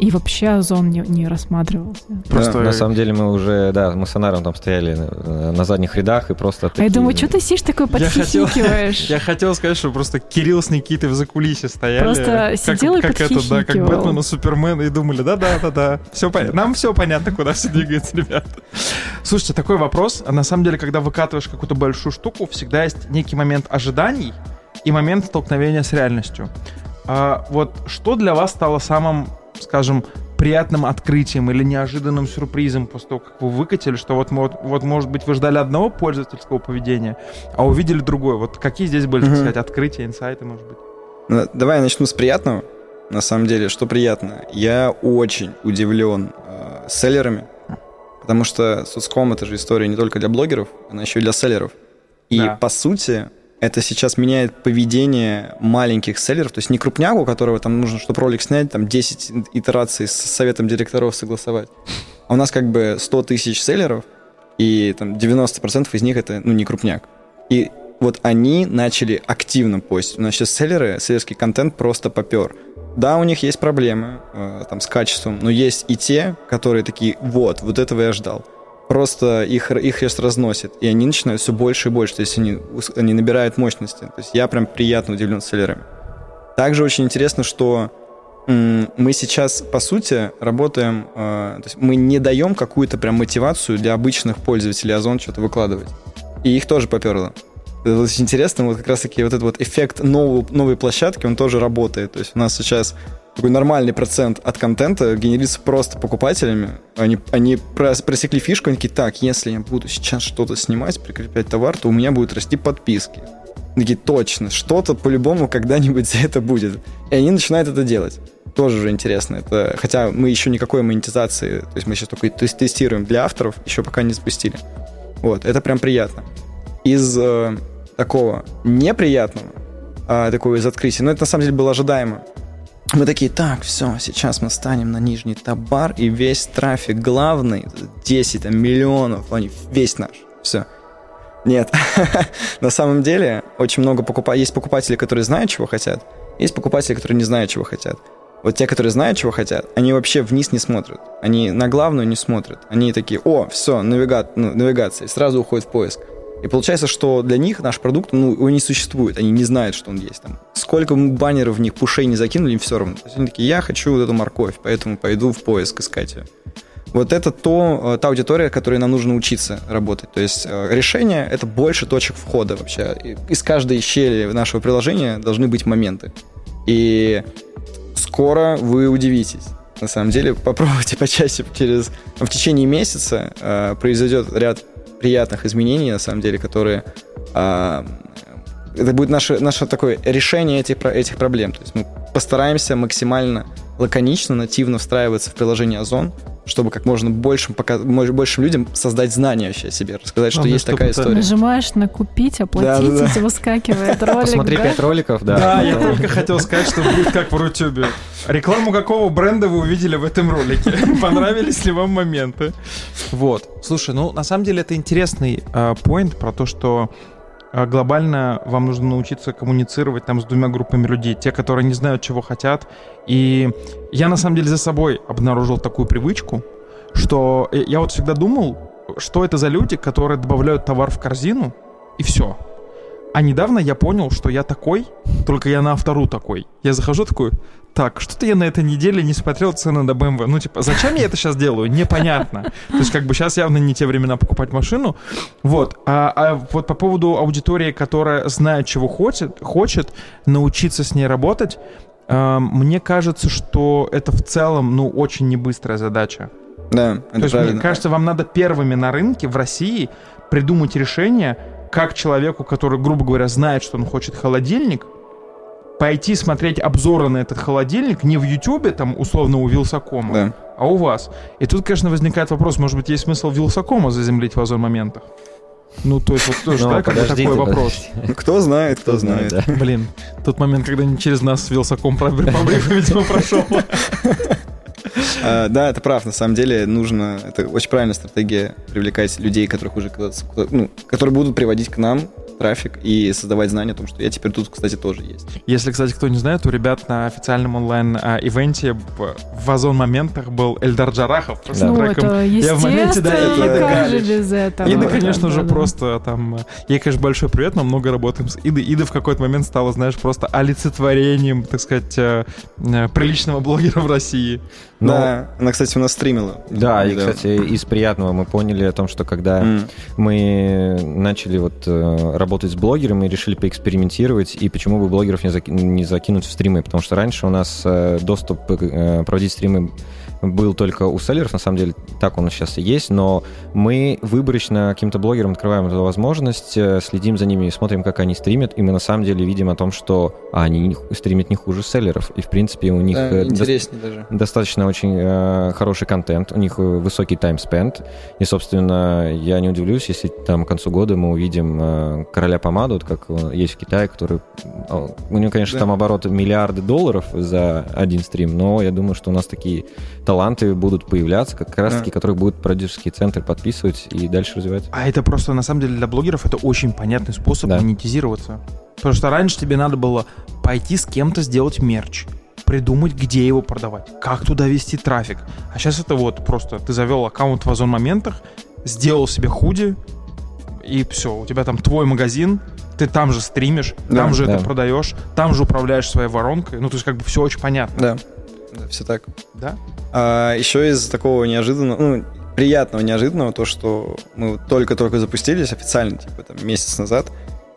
И вообще Озон не, не рассматривался. Просто... Да, на самом деле мы уже, да, мы с Анаром там стояли на, на задних рядах и просто... Такие... А я думаю, что ты сидишь такой подхихикиваешь? Я хотел, сказать, что просто Кирилл с Никитой в закулисе стояли. Просто сидел и как это, да, как Бэтмен и Супермен, и думали, да-да-да-да, все понятно. Нам все понятно, куда все двигается, ребята. Слушайте, такой вопрос. На самом деле, когда выкатываешь какую-то большую штуку, всегда есть некий момент ожиданий и момент столкновения с реальностью. А вот что для вас стало самым скажем, приятным открытием или неожиданным сюрпризом после того, как вы выкатили, что вот, вот, вот может быть, вы ждали одного пользовательского поведения, а увидели другое. Вот какие здесь были, так сказать, открытия, инсайты, может быть? Ну, давай я начну с приятного. На самом деле, что приятно, я очень удивлен э, селлерами, потому что соцком это же история не только для блогеров, она еще и для селлеров. И да. по сути, это сейчас меняет поведение маленьких селлеров, то есть не крупняк, у которого там нужно, чтобы ролик снять, там 10 итераций с советом директоров согласовать. А у нас как бы 100 тысяч селлеров, и там 90% из них это, ну, не крупняк. И вот они начали активно постить. У нас сейчас селлеры, селлерский контент просто попер. Да, у них есть проблемы э, там с качеством, но есть и те, которые такие, вот, вот этого я ждал просто их, их сейчас разносит, и они начинают все больше и больше, то есть они, они набирают мощности. То есть я прям приятно удивлен селлерами. Также очень интересно, что мы сейчас, по сути, работаем, э, то есть мы не даем какую-то прям мотивацию для обычных пользователей Озон что-то выкладывать. И их тоже поперло. Это очень интересно, вот как раз-таки вот этот вот эффект нового, новой площадки, он тоже работает. То есть у нас сейчас такой нормальный процент от контента генерится просто покупателями. Они, они просекли фишку, они такие, так, если я буду сейчас что-то снимать, прикреплять товар, то у меня будут расти подписки. Они такие, точно, что-то по-любому когда-нибудь это будет. И они начинают это делать. Тоже уже интересно. Это, хотя мы еще никакой монетизации, то есть мы сейчас только тестируем для авторов, еще пока не запустили. Вот, это прям приятно. Из э, такого неприятного, э, такого из открытия, но это на самом деле было ожидаемо. Мы такие, так, все, сейчас мы станем на нижний табар, и весь трафик главный, 10 там, миллионов, они весь наш, все. Нет, на самом деле очень много покупателей, есть покупатели, которые знают, чего хотят, есть покупатели, которые не знают, чего хотят. Вот те, которые знают, чего хотят, они вообще вниз не смотрят. Они на главную не смотрят. Они такие, о, все, навигат, ну, навигация, и сразу уходят в поиск. И получается, что для них наш продукт, ну, его не существует, они не знают, что он есть там. Сколько мы баннеров в них, пушей не закинули, им все равно. То есть они такие, я хочу вот эту морковь, поэтому пойду в поиск искать ее. Вот это то, э, та аудитория, которой нам нужно учиться работать. То есть э, решение — это больше точек входа вообще. Из каждой щели нашего приложения должны быть моменты. И скоро вы удивитесь. На самом деле, попробуйте почаще через... В течение месяца э, произойдет ряд приятных изменений, на самом деле, которые... А, это будет наше, наше такое решение этих, этих проблем. То есть мы постараемся максимально лаконично, нативно встраиваться в приложение Озон, чтобы как можно большим, пока, большим людям создать знания вообще о себе, рассказать, что а есть такая история. Нажимаешь на купить, оплатить, да, да, да. выскакивает ролик. Посмотри да? 5 роликов, да. Да, я только хотел сказать, что будет как в Рутюбе. Рекламу какого бренда вы увидели в этом ролике? Понравились ли вам моменты? Вот. Слушай, ну на самом деле это интересный поинт э, про то, что а глобально вам нужно научиться коммуницировать там с двумя группами людей. Те, которые не знают, чего хотят. И я на самом деле за собой обнаружил такую привычку, что э, я вот всегда думал, что это за люди, которые добавляют товар в корзину, и все. А недавно я понял, что я такой, только я на автору такой. Я захожу такой, так, что-то я на этой неделе не смотрел цены на BMW. Ну, типа, зачем я это сейчас делаю? Непонятно. То есть, как бы сейчас явно не те времена покупать машину. Вот. А, а вот по поводу аудитории, которая знает, чего хочет, хочет научиться с ней работать, э, мне кажется, что это в целом, ну, очень небыстрая задача. Да, это То есть, правильно. мне кажется, вам надо первыми на рынке в России придумать решение, как человеку, который, грубо говоря, знает, что он хочет холодильник, пойти смотреть обзоры на этот холодильник не в Ютубе, там, условно, у Вилсакома, да. а у вас. И тут, конечно, возникает вопрос, может быть, есть смысл Вилсакома заземлить в озон моментах? Ну, то есть вот тоже, ну, да, как такой вопрос. Кто знает, кто знает. Да. Блин, тот момент, когда не через нас с Вилсаком пробрив, видимо, прошел. А, да, это прав. На самом деле нужно... Это очень правильная стратегия привлекать людей, которых уже... Ну, которые будут приводить к нам трафик и создавать знания о том, что я теперь тут, кстати, тоже есть. Если, кстати, кто не знает, у ребят на официальном онлайн-ивенте в Озон моментах был Эльдар Джарахов. Да. Ну, это я в моменте, да, это, как же без этого. Ида, конечно же, просто там... Ей, конечно, большой привет, но много работаем с Идой. Ида в какой-то момент стала, знаешь, просто олицетворением, так сказать, э, э, приличного блогера в России. Но... Да, она, кстати, у нас стримила. Да, и, кстати, из приятного мы поняли о том, что когда mm. мы начали вот э, работать с блогерами, решили поэкспериментировать, и почему бы блогеров не, заки... не закинуть в стримы, потому что раньше у нас э, доступ э, проводить стримы был только у селлеров, на самом деле так он сейчас и есть, но мы выборочно каким-то блогерам открываем эту возможность, э, следим за ними, смотрим, как они стримят, и мы на самом деле видим о том, что они стримят не хуже селлеров, и в принципе у них да, до- даже. достаточно очень э, хороший контент, у них высокий таймспенд, и, собственно, я не удивлюсь, если там к концу года мы увидим э, короля помаду, вот как есть в Китае, который... У него, конечно, да. там оборот миллиарды долларов за один стрим, но я думаю, что у нас такие таланты будут появляться, как раз таки, да. которых будут продюсерские центры подписывать и дальше развивать. А это просто, на самом деле, для блогеров это очень понятный способ да. монетизироваться. Потому что раньше тебе надо было пойти с кем-то сделать мерч, придумать, где его продавать, как туда вести трафик. А сейчас это вот просто ты завел аккаунт в Озон моментах, сделал себе худи, и все, у тебя там твой магазин, ты там же стримишь, да, там же да. это продаешь, там же управляешь своей воронкой. Ну, то есть, как бы все очень понятно. Да, да все так. Да? А, еще из такого неожиданного, ну, приятного неожиданного, то, что мы только-только запустились официально, типа, там, месяц назад,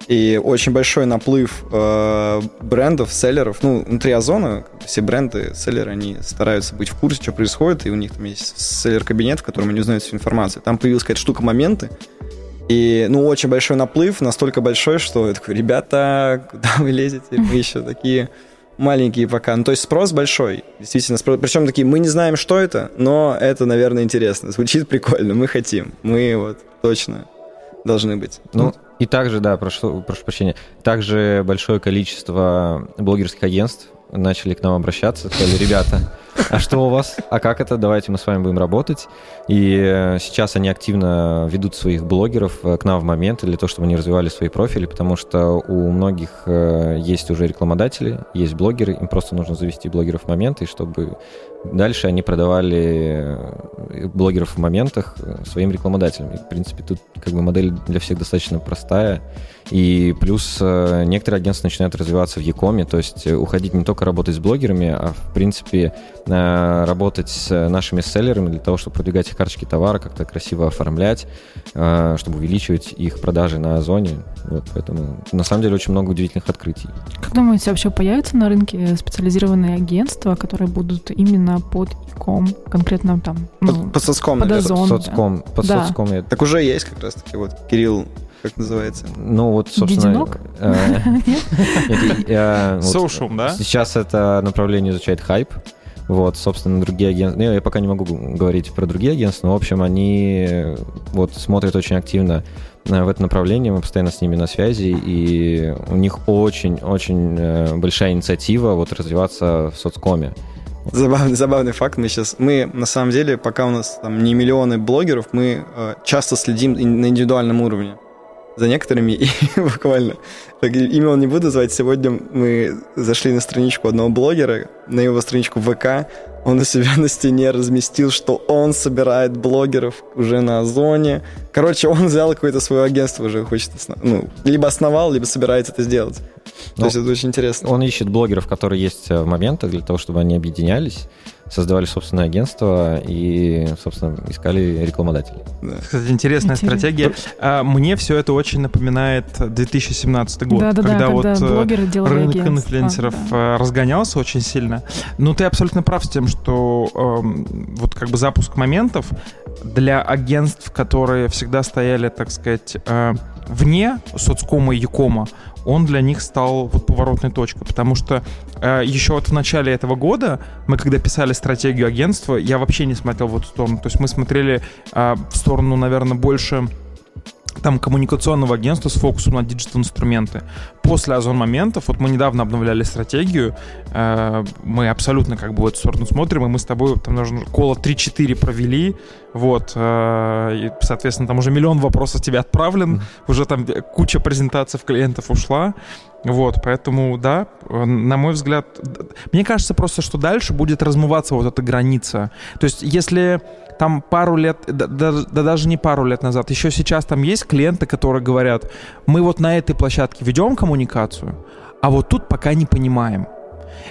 и очень большой наплыв э, брендов, селлеров, ну, внутри Озона все бренды, селлеры, они стараются быть в курсе, что происходит, и у них там есть селлер-кабинет, в котором они узнают всю информацию. Там появилась какая-то штука моменты, и, ну, очень большой наплыв, настолько большой, что я такой, ребята, куда вы лезете? Мы еще такие маленькие пока. Ну, то есть спрос большой, действительно. Спрос... Причем такие, мы не знаем, что это, но это, наверное, интересно. Звучит прикольно, мы хотим. Мы вот точно должны быть. Ну, и также, да, прошу, прошу прощения, также большое количество блогерских агентств начали к нам обращаться, сказали, ребята, а что у вас? А как это? Давайте мы с вами будем работать. И э, сейчас они активно ведут своих блогеров э, к нам в моменты для того, чтобы они развивали свои профили, потому что у многих э, есть уже рекламодатели, есть блогеры, им просто нужно завести блогеров в моменты, чтобы дальше они продавали блогеров в моментах своим рекламодателям. И, в принципе, тут как бы модель для всех достаточно простая. И плюс некоторые агентства начинают развиваться в Якоме, то есть уходить не только работать с блогерами, а в принципе Э, работать с нашими селлерами для того, чтобы продвигать их карточки товара, как-то красиво оформлять, э, чтобы увеличивать их продажи на Озоне. Вот, поэтому на самом деле очень много удивительных открытий. Как думаете, вообще появятся на рынке специализированные агентства, которые будут именно под иком, конкретно там, ну, под, под соцком, под Озон, соцком, да. под да. соцком. Так уже есть как раз таки вот Кирилл как называется? Ну вот, собственно... Соушум, э, да? Сейчас это направление изучает хайп. Вот, собственно, другие агентства... Ну, я пока не могу говорить про другие агентства, но, в общем, они вот смотрят очень активно э, в это направление, мы постоянно с ними на связи, и у них очень-очень э, большая инициатива вот развиваться в соцкоме. Забавный, забавный факт. Мы сейчас, мы на самом деле, пока у нас там не миллионы блогеров, мы э, часто следим на индивидуальном уровне за некоторыми, и буквально, так, имен не буду звать, сегодня мы зашли на страничку одного блогера, на его страничку ВК, он у себя на стене разместил, что он собирает блогеров уже на Озоне. Короче, он взял какое-то свое агентство уже, хочет основ... ну, либо основал, либо собирается это сделать. То Но есть это очень интересно. Он ищет блогеров, которые есть в моментах, для того, чтобы они объединялись создавали собственное агентство и, собственно, искали рекламодателей. Да. Кстати, интересная Интересно. стратегия. А, мне все это очень напоминает 2017 год, да, да, когда, да, вот когда э, рынок агентства. инфлюенсеров да. Э, разгонялся очень сильно. Но ты абсолютно прав с тем, что э, вот как бы запуск моментов для агентств, которые всегда стояли, так сказать, э, вне соцкома и екома, он для них стал вот поворотной точкой, потому что э, еще вот в начале этого года мы, когда писали стратегию агентства, я вообще не смотрел в эту сторону, то есть мы смотрели э, в сторону, наверное, больше там коммуникационного агентства с фокусом на диджитал-инструменты. после озон моментов, вот мы недавно обновляли стратегию, э, мы абсолютно как бы в эту сторону смотрим, и мы с тобой там даже кола 3-4 провели, вот, э, и, соответственно, там уже миллион вопросов тебе отправлен, уже там куча презентаций клиентов ушла, вот, поэтому, да, на мой взгляд, мне кажется просто, что дальше будет размываться вот эта граница. То есть, если там пару лет, да, да, да даже не пару лет назад, еще сейчас там есть клиенты, которые говорят, мы вот на этой площадке ведем коммуникацию, а вот тут пока не понимаем.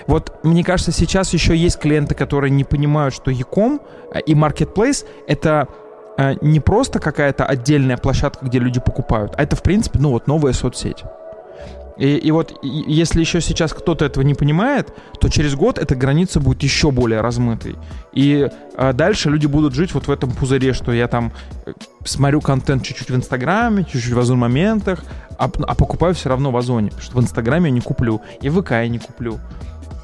Вот мне кажется, сейчас еще есть клиенты, которые не понимают, что Яком э, и Marketplace — это э, не просто какая-то отдельная площадка, где люди покупают, а это, в принципе, ну вот новая соцсеть. И, и вот и, если еще сейчас кто-то этого не понимает, то через год эта граница будет еще более размытой. И а дальше люди будут жить вот в этом пузыре, что я там э, смотрю контент чуть-чуть в Инстаграме, чуть-чуть в Озон-моментах, а, а покупаю все равно в Озоне, потому что в Инстаграме я не куплю, и в ВК я не куплю.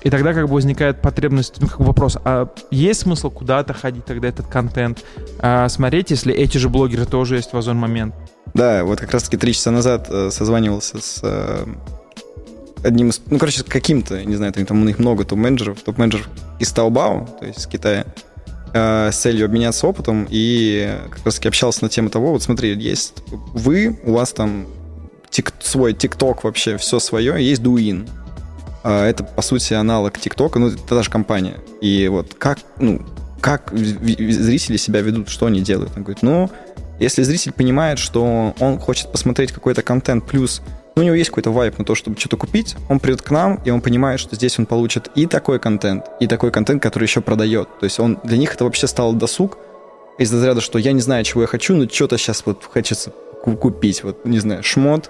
И тогда как бы возникает потребность, ну, как бы вопрос, а есть смысл куда-то ходить тогда этот контент, а, смотреть, если эти же блогеры тоже есть в Озон-момент? Да, вот как раз-таки три часа назад э, созванивался с э, одним из, ну, короче, каким-то, не знаю, там у них много топ-менеджеров, топ-менеджер из Таобао, то есть из Китая, э, с целью обменяться опытом, и как раз-таки общался на тему того, вот смотри, есть вы, у вас там тик, свой ТикТок вообще, все свое, есть Дуин. Э, это, по сути, аналог ТикТока, ну, это та же компания. И вот как, ну, как зрители себя ведут, что они делают? Он говорит, ну, если зритель понимает, что он хочет посмотреть какой-то контент плюс ну, у него есть какой-то вайп на то, чтобы что-то купить, он придет к нам, и он понимает, что здесь он получит и такой контент, и такой контент, который еще продает. То есть он для них это вообще стало досуг из разряда, что я не знаю, чего я хочу, но что-то сейчас вот хочется купить. Вот, не знаю, шмот,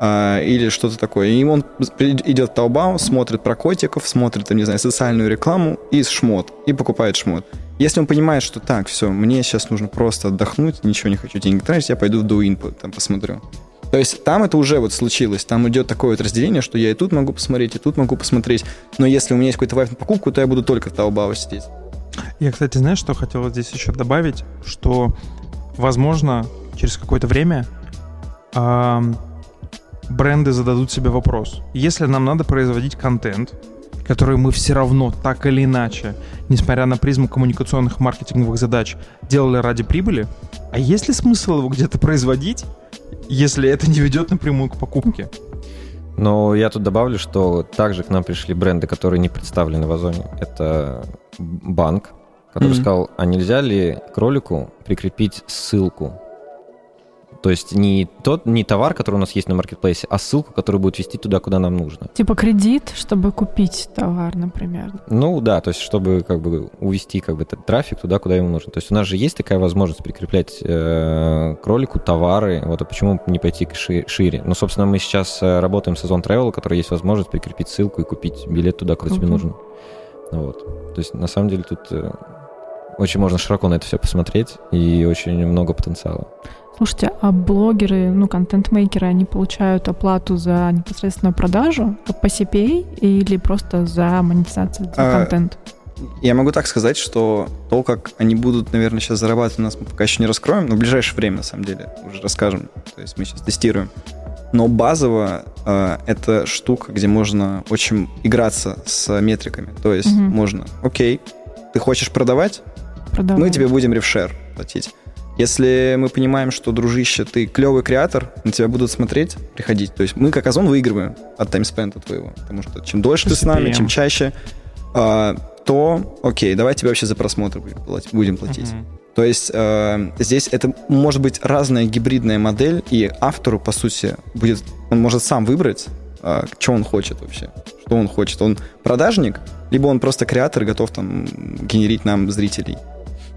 или что-то такое. И он идет Taobao, смотрит про котиков, смотрит, там, не знаю, социальную рекламу и шмот, и покупает шмот. Если он понимает, что так, все, мне сейчас нужно просто отдохнуть, ничего не хочу деньги тратить, я пойду в Douyin там посмотрю. То есть там это уже вот случилось, там идет такое вот разделение, что я и тут могу посмотреть, и тут могу посмотреть, но если у меня есть какой-то вайф на покупку, то я буду только в Taobao сидеть. Я, кстати, знаешь, что хотел здесь еще добавить, что, возможно, через какое-то время бренды зададут себе вопрос. Если нам надо производить контент, которые мы все равно так или иначе, несмотря на призму коммуникационных маркетинговых задач, делали ради прибыли, а есть ли смысл его где-то производить, если это не ведет напрямую к покупке? Но я тут добавлю, что также к нам пришли бренды, которые не представлены в Озоне. Это банк, который mm-hmm. сказал, а нельзя ли к ролику прикрепить ссылку то есть не тот, не товар, который у нас есть на маркетплейсе, а ссылку, которая будет вести туда, куда нам нужно. Типа кредит, чтобы купить товар, например. Ну да, то есть чтобы как бы увести как бы этот трафик туда, куда ему нужно. То есть у нас же есть такая возможность прикреплять э, к ролику товары. Вот а почему не пойти шире? Ну, собственно, мы сейчас э, работаем с Озон Travel, у которой есть возможность прикрепить ссылку и купить билет туда, куда тебе нужно. Вот. То есть на самом деле тут э, очень можно широко на это все посмотреть и очень много потенциала. Слушайте, а блогеры, ну, контент-мейкеры, они получают оплату за непосредственную продажу по CPA или просто за монетизацию, за а, контент? Я могу так сказать, что то, как они будут, наверное, сейчас зарабатывать у нас, мы пока еще не раскроем, но в ближайшее время, на самом деле, уже расскажем. То есть мы сейчас тестируем. Но базово э, это штука, где можно очень играться с метриками. То есть угу. можно, окей, ты хочешь продавать? Продавай. Мы тебе будем ревшер платить. Если мы понимаем, что, дружище, ты клевый креатор, на тебя будут смотреть, приходить. То есть мы, как Озон, выигрываем от таймспенда твоего. Потому что чем дольше ты с нами, чем чаще, а, то, окей, давай тебе вообще за просмотр будем платить. То есть э, здесь это может быть разная гибридная модель, и автору, по сути, будет, он может сам выбрать, э, что он хочет вообще, что он хочет. Он продажник, либо он просто креатор, готов там генерить нам зрителей.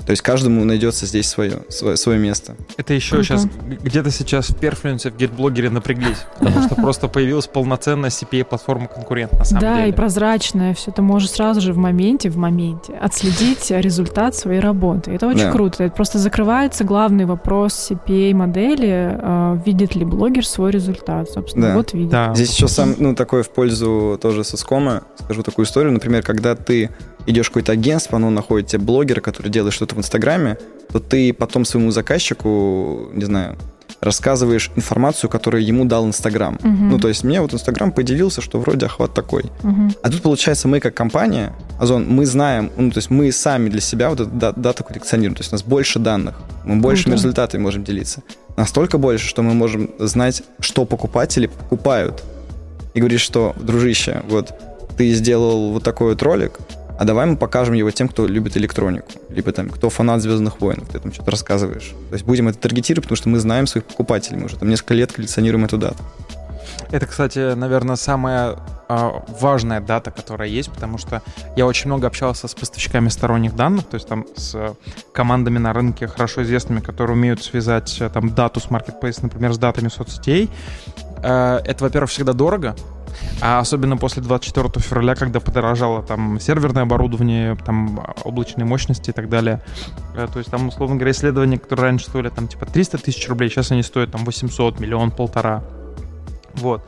То есть каждому найдется здесь свое, свое, свое место. Это еще Круто. сейчас, где-то сейчас в перфлюенсе, в гетблогере напряглись, потому что просто появилась полноценная CPA-платформа конкурент, на самом да, деле. Да, и прозрачная, все это можешь сразу же в моменте, в моменте отследить результат своей работы. Это очень да. круто. Это просто закрывается главный вопрос CPA-модели, э, видит ли блогер свой результат. Собственно, да. вот видит. Да. Здесь еще сам, ну, такое в пользу тоже соскома, скажу такую историю. Например, когда ты идешь в какое-то агентство, оно находит тебе блогера, который делает что-то в Инстаграме, то ты потом своему заказчику, не знаю, рассказываешь информацию, которую ему дал Инстаграм. Угу. Ну, то есть мне вот Инстаграм поделился, что вроде охват такой. Угу. А тут, получается, мы как компания, Озон, мы знаем, ну, то есть мы сами для себя вот эту дату коллекционируем, то есть у нас больше данных, мы большими Круто. результатами можем делиться. Настолько больше, что мы можем знать, что покупатели покупают. И говоришь, что, дружище, вот ты сделал вот такой вот ролик, а давай мы покажем его тем, кто любит электронику, либо там, кто фанат «Звездных войн», ты там что-то рассказываешь. То есть будем это таргетировать, потому что мы знаем своих покупателей, мы уже там несколько лет коллекционируем эту дату. Это, кстати, наверное, самая а, важная дата, которая есть, потому что я очень много общался с поставщиками сторонних данных, то есть там с командами на рынке, хорошо известными, которые умеют связать э, там дату с marketplace, например, с датами соцсетей. Э, Это, во-первых, всегда дорого, а особенно после 24 февраля, когда подорожало там серверное оборудование, там облачные мощности и так далее. Э, То есть там, условно говоря, исследования, которые раньше стоили там типа 300 тысяч рублей, сейчас они стоят там 800, миллион, полтора. Вот.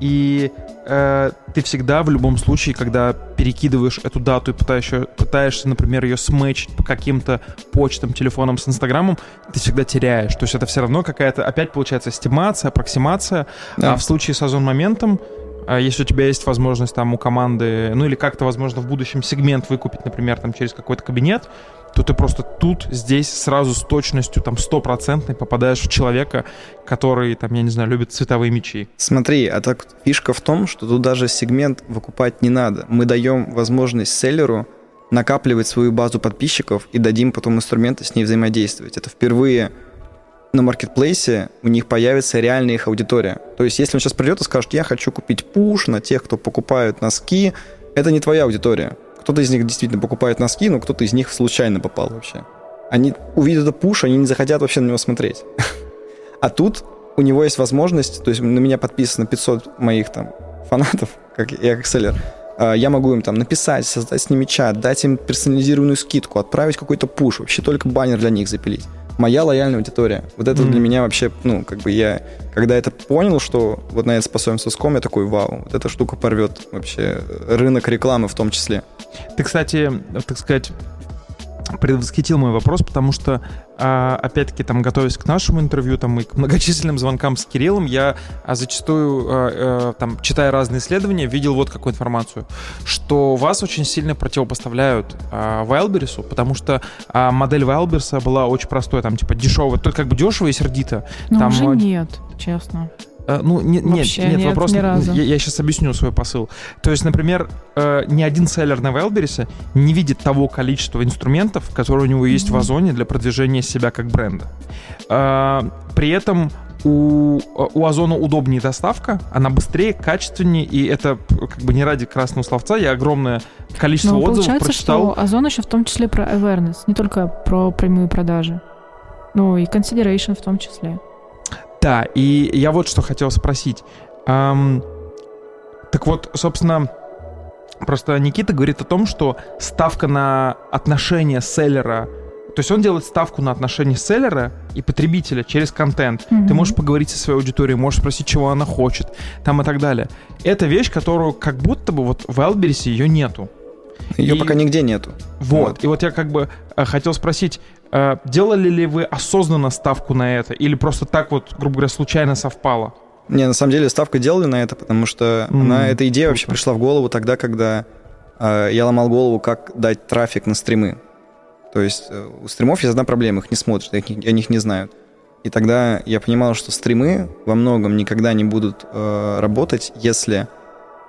И э, ты всегда в любом случае, когда перекидываешь эту дату и пытаешься, пытаешься, например, ее сметчить по каким-то почтам, телефонам с Инстаграмом, ты всегда теряешь. То есть это все равно какая-то, опять получается, эстимация, аппроксимация. Да. А в случае с озон-моментом, а если у тебя есть возможность там у команды, ну или как-то, возможно, в будущем сегмент выкупить, например, там через какой-то кабинет, то ты просто тут, здесь сразу с точностью там стопроцентной попадаешь в человека, который, там, я не знаю, любит цветовые мечи. Смотри, а так фишка в том, что тут даже сегмент выкупать не надо. Мы даем возможность селлеру накапливать свою базу подписчиков и дадим потом инструменты с ней взаимодействовать. Это впервые на маркетплейсе у них появится реальная их аудитория. То есть, если он сейчас придет и скажет, я хочу купить пуш на тех, кто покупают носки, это не твоя аудитория. Кто-то из них действительно покупает носки, но кто-то из них случайно попал вообще. Они увидят этот пуш, они не захотят вообще на него смотреть. А тут у него есть возможность, то есть на меня подписано 500 моих там фанатов, как я как селлер, я могу им там написать, создать с ними чат, дать им персонализированную скидку, отправить какой-то пуш, вообще только баннер для них запилить. Моя лояльная аудитория. Вот это Мгм. для меня вообще, ну, как бы я, когда это понял, что вот на это способен соском, я такой, вау, вот эта штука порвет вообще рынок рекламы в том числе. Ты, кстати, так сказать, предвосхитил мой вопрос, потому что, а, опять-таки, там, готовясь к нашему интервью, там, и к многочисленным звонкам с Кириллом, я а, зачастую, а, а, там, читая разные исследования, видел вот какую информацию, что вас очень сильно противопоставляют Wildberries, потому что модель Wildberries была очень простой, там, типа, дешевая, только как бы дешево и сердито. Но Там, уже э, нет, честно. Э, Ну, не- нет, Вообще нет, нет, вопрос... ни разу. Я, сейчас объясню свой посыл. То есть, например, э, ни один селлер на Wildberries не видит того количества инструментов, которые у него есть в Мгм. Озоне для продвижения себя как бренда. Э, При этом у, у Озона удобнее доставка, она быстрее, качественнее, и это как бы не ради красного словца, я огромное количество Но отзывов получается, прочитал. что Озон еще в том числе про awareness, не только про прямые продажи. Ну и consideration в том числе. Да, и я вот что хотел спросить. Ам, так вот, собственно, просто Никита говорит о том, что ставка на отношения селлера, то есть он делает ставку на отношения селлера и потребителя через контент. Ты Мгм. можешь поговорить со своей аудиторией, можешь спросить, чего она хочет, там и так далее. Это вещь, которую как будто бы вот в Wildberries ее нету. Ее И- пока нигде нету. Вот. Вот. И вот я как бы э, хотел спросить, делали ли вы осознанно ставку на это, или просто так вот, грубо говоря, случайно совпало? Не, на самом деле ставка делали на это, потому что М, она, эта идея вообще пришла в голову тогда, когда э, я ломал голову, как дать трафик на стримы. То есть э, у стримов есть одна проблема, их не смотрят, их о них не знают. И тогда я понимал, что стримы во многом никогда не будут э, работать, если э,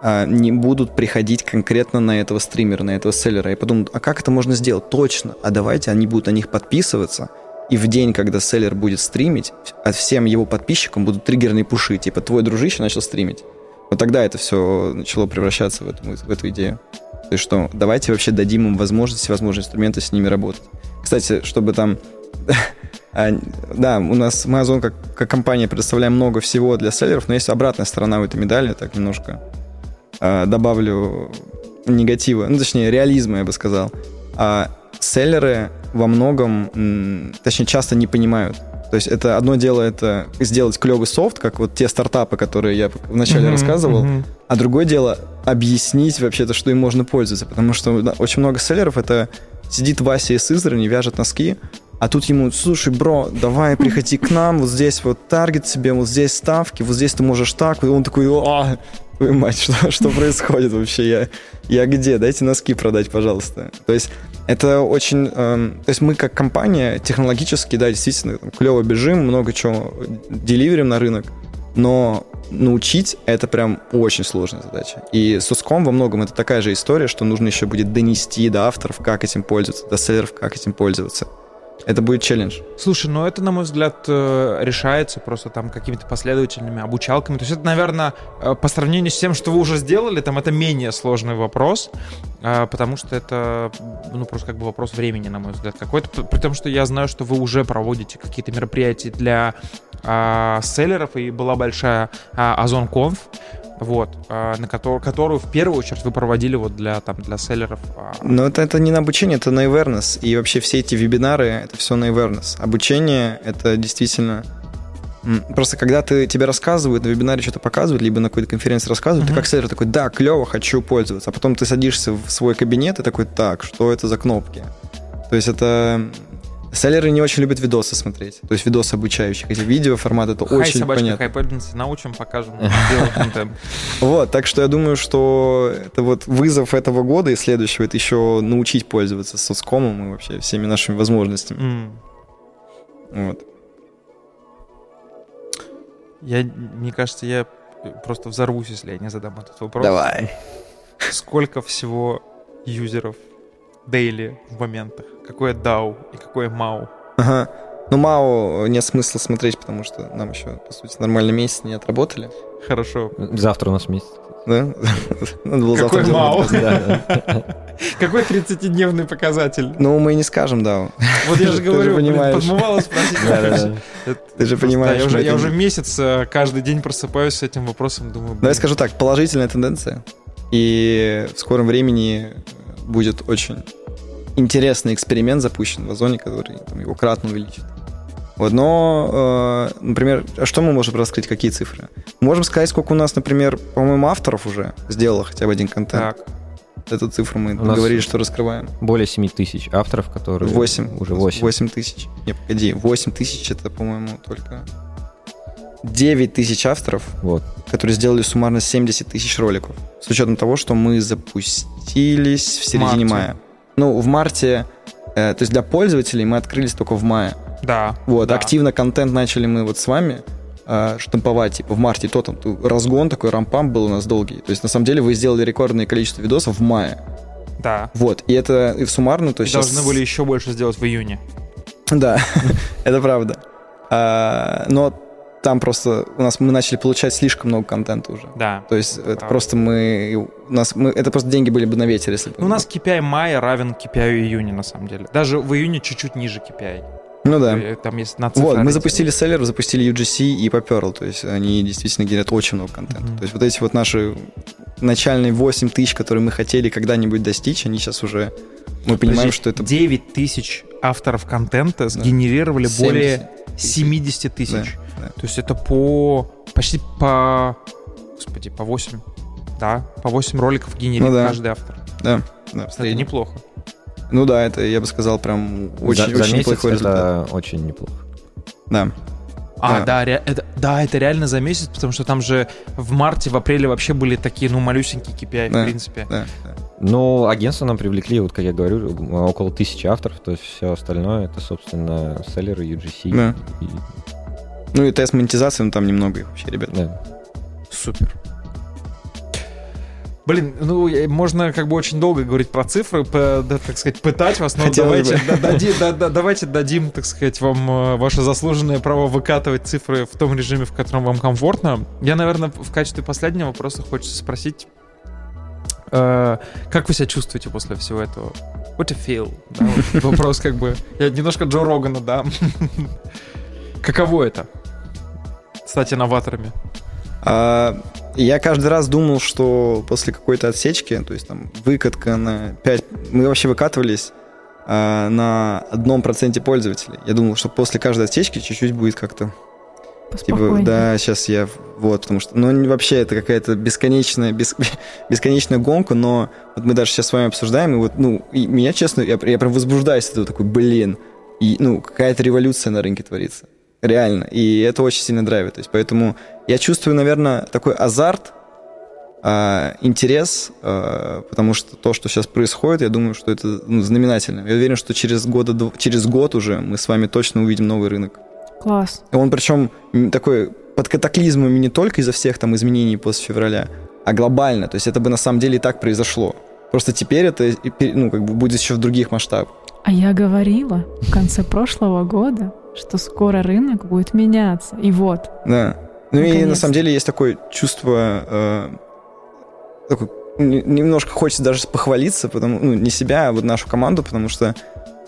не будут приходить конкретно на этого стримера, на этого селлера. Я подумал, а как это можно сделать? Точно. А давайте они будут на них подписываться, и в день, когда селлер будет стримить, от всем его подписчикам будут триггерные пуши, типа твой дружище начал стримить. Вот тогда это все начало превращаться в эту, в эту идею. То есть что, давайте вообще дадим им возможность, всевозможные инструменты с ними работать. Кстати, чтобы там... а, Да, у нас мы как, как компания предоставляем много всего для селлеров, но есть обратная сторона у этой медали, так немножко а, добавлю негатива, ну точнее реализма, я бы сказал. А селлеры во многом, точнее часто не понимают. То есть это одно дело это сделать клевый софт, как вот те стартапы, которые я вначале Мгм, рассказывал, мгм. а другое дело объяснить вообще-то, что им можно пользоваться. Потому что да, очень много селлеров это сидит Вася из Сызрани, вяжет носки, А тут ему, слушай, бро, давай приходи к нам, вот здесь вот таргет себе, вот здесь ставки, вот здесь ты можешь так. И он такой, а, твою мать, что, что происходит вообще? Я, я где? Дайте носки продать, пожалуйста. То есть это очень... Эм, то есть мы как компания технологически, да, действительно, там, клево бежим, много чего деливерим на рынок, но научить это прям очень сложная задача. И с Уском во многом это такая же история, что нужно еще будет донести до авторов, как этим пользоваться, до селлеров, как этим пользоваться. Это будет челлендж. Слушай, ну это, на мой взгляд, э, решается просто там какими-то последовательными обучалками. То есть это, наверное, э, по сравнению с тем, что вы уже сделали, там это менее сложный вопрос, э, потому что это, ну, просто как бы вопрос времени, на мой взгляд, какой-то. При том, что я знаю, что вы уже проводите какие-то мероприятия для а, селлеров, и была большая а, Озон-конф, вот, а, на которую, которую в первую очередь вы проводили вот для, там, для селлеров. А. Но это, это не на обучение, это на awareness. И вообще все эти вебинары, это все на awareness. Обучение — это действительно... Просто когда ты, тебе рассказывают, на вебинаре что-то показывают, либо на какой-то конференции рассказывают, uh-huh. ты как селлер такой, да, клево, хочу пользоваться. А потом ты садишься в свой кабинет и такой, так, что это за кнопки? То есть это Селлеры не очень любят видосы смотреть. То есть видосы обучающих. Эти видео формат это Хай, очень собачка, понятно. Хайпэденси научим, покажем. Вот, так что я думаю, что это вот вызов этого года и следующего, это еще научить пользоваться соцкомом и вообще всеми нашими возможностями. Вот. Я, мне кажется, я просто взорвусь, если я не задам этот вопрос. Давай. Сколько всего юзеров дейли в моментах? Какое DAO и какое MAO? Ага. Ну, MAO нет смысла смотреть, потому что нам еще, по сути, нормальный месяц не отработали. Хорошо. Завтра у нас месяц. Да? Надо было Какой МАО? Какой 30-дневный показатель? Ну, мы не скажем, да. Вот я же говорю, подмывало спросить. Ты же понимаешь. Я уже месяц э, каждый день просыпаюсь с этим вопросом, думаю... Давай скажу так, положительная тенденция. И в скором времени будет очень интересный эксперимент запущен в Озоне, который там, его кратно увеличит. Вот, но, э, например, а что мы можем раскрыть, какие цифры? можем сказать, сколько у нас, например, по-моему, авторов уже сделало хотя бы один контент. Так. Эту цифру мы у говорили, что раскрываем. Более 7 тысяч авторов, которые... 8. Уже 8. 8 тысяч. Не, погоди, 8 тысяч это, по-моему, только... 9 тысяч авторов, вот. которые сделали суммарно 70 тысяч роликов. С учетом того, что мы запустились в середине Марте. мая. Ну, в марте, э, то есть для пользователей мы открылись только в мае. Да. Вот, да. активно контент начали мы вот с вами э, штамповать, типа, в марте, то там разгон такой, рампам был у нас долгий. То есть, на самом деле, вы сделали рекордное количество видосов в мае. Да. Вот, и это и суммарно, то есть... Должны сейчас... были еще больше сделать в июне. Да, это правда. А, но там просто у нас мы начали получать слишком много контента уже. Да. То есть это, это просто мы у нас мы это просто деньги были бы на ветер, если бы. Ну, у нас KPI мая равен KPI июня на самом деле. Даже в июне чуть-чуть ниже KPI. Ну да. Э, там есть на Вот, мы запустили селлер, запустили UGC и поперл. То есть они действительно генерят очень много контента. Mm-hmm. То есть вот эти вот наши начальные 8 тысяч, которые мы хотели когда-нибудь достичь, они сейчас уже... Мы понимаем, что это... 9 тысяч авторов контента сгенерировали 70 более 70 тысяч. Да. То есть это по почти по господи, по 8, да, по 8 роликов генерирует ну, да. каждый автор. Да, да. Это неплохо. Ну да, это, я бы сказал, прям очень, за, очень за неплохой это результат. очень неплохо. Да. А, да, да, ре, это, да, это реально за месяц, потому что там же в марте, в апреле вообще были такие, ну, малюсенькие KPI, да, в принципе. Да, да. Ну, агентство нам привлекли, вот как я говорю, около тысячи авторов, то есть все остальное это, собственно, селлеры, UGC. Да. И ну и тест монетизации, ну там немного их вообще, ребят. Да. Супер. Блин, ну можно как бы очень долго говорить про цифры, по, да, так сказать, пытать вас, но давайте, да, дади, да, да, давайте дадим, так сказать, вам э, ваше заслуженное право выкатывать цифры в том режиме, в котором вам комфортно. Я, наверное, в качестве последнего вопроса хочется спросить, э, как вы себя чувствуете после всего этого? What a feel? Да, вот вопрос как бы... Я немножко Джо Рогана дам. Каково это? Стать инноваторами. А, я каждый раз думал, что после какой-то отсечки, то есть там выкатка на 5... Мы вообще выкатывались а, на одном проценте пользователей. Я думал, что после каждой отсечки чуть-чуть будет как-то... Типа, да, сейчас я... Вот, потому что... Ну, вообще, это какая-то бесконечная, бес, бесконечная гонка, но вот мы даже сейчас с вами обсуждаем, и вот, ну, и меня, честно, я, я прям возбуждаюсь от этого, такой, блин, и, ну, какая-то революция на рынке творится. Реально. И это очень сильно драйвит. То есть, поэтому я чувствую, наверное, такой азарт, а, интерес, а, потому что то, что сейчас происходит, я думаю, что это ну, знаменательно. Я уверен, что через, года, через год уже мы с вами точно увидим новый рынок. Класс. И он причем такой под катаклизмами не только из-за всех там изменений после февраля, а глобально. То есть это бы на самом деле и так произошло. Просто теперь это ну, как бы будет еще в других масштабах. А я говорила в конце прошлого года, что скоро рынок будет меняться. И вот. Да. Ну и на самом деле есть такое чувство э, такой, немножко хочется даже похвалиться, потому, ну, не себя, а вот нашу команду, потому что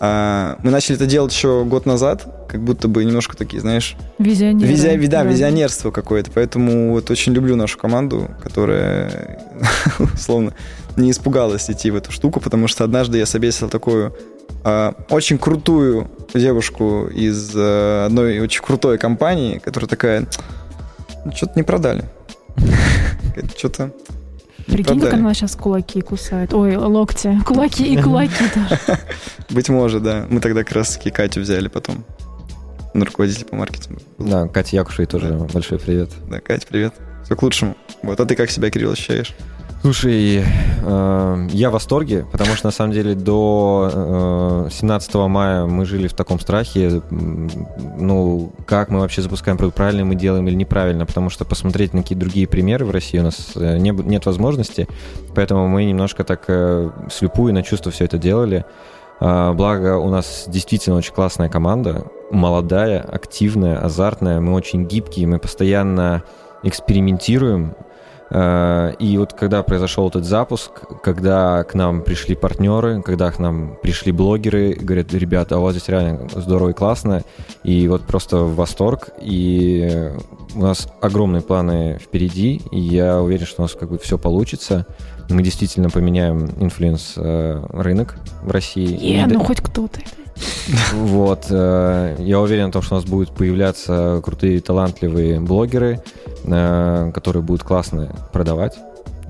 а, мы начали это делать еще год назад, как будто бы немножко такие, знаешь... Визионеры. Визия, да, да, визионерство какое-то. Поэтому вот очень люблю нашу команду, которая, условно, не испугалась идти в эту штуку, потому что однажды я собесил такую э, очень крутую девушку из э, одной очень крутой компании, которая такая, «Ну, что-то не продали. Что-то Прикинь, как она сейчас кулаки кусает. Ой, локти. Кулаки и кулаки тоже. Быть может, да. Мы тогда как раз таки Катю взяли потом. На руководителя по маркетингу. Да, Катя Якушей тоже большой привет. Да, Катя, привет. Все к лучшему. Вот, а ты как себя, Кирилл, ощущаешь? Слушай, э, я в восторге, потому что на самом деле до э, 17 мая мы жили в таком страхе, ну, как мы вообще запускаем продукт, правильно мы делаем или неправильно, потому что посмотреть на какие-то другие примеры в России у нас э, не, нет возможности, поэтому мы немножко так э, слепую на чувство все это делали. Э, благо у нас действительно очень классная команда, молодая, активная, азартная, мы очень гибкие, мы постоянно экспериментируем, Э, и вот когда произошел этот запуск, когда к нам пришли партнеры, когда к нам пришли блогеры, говорят, ребята, а у вас здесь реально здорово и классно, и вот просто восторг, и у нас огромные планы впереди, и я уверен, что у нас как бы все получится. Мы действительно поменяем инфлюенс э, рынок в России. Yeah, ну хоть кто-то. Вот. Э, я уверен в том, что у нас будут появляться крутые, талантливые блогеры, э, которые будут классно продавать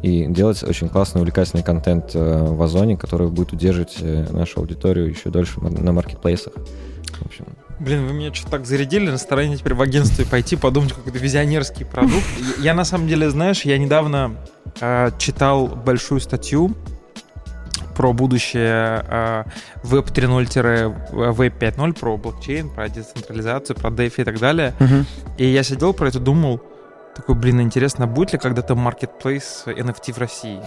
и делать очень классный, увлекательный контент э, в Озоне, который будет удерживать нашу аудиторию еще дольше на маркетплейсах. В общем, Блин, вы меня что-то так зарядили на стороне теперь в агентство и пойти подумать, какой-то визионерский продукт. Я на самом деле, знаешь, я недавно э, читал большую статью про будущее э, Web 3.0-Web 5.0, про блокчейн, про децентрализацию, про DeFi и так далее. Uh-huh. И я сидел про это, думал, такой, блин, интересно, будет ли когда-то marketplace NFT в России?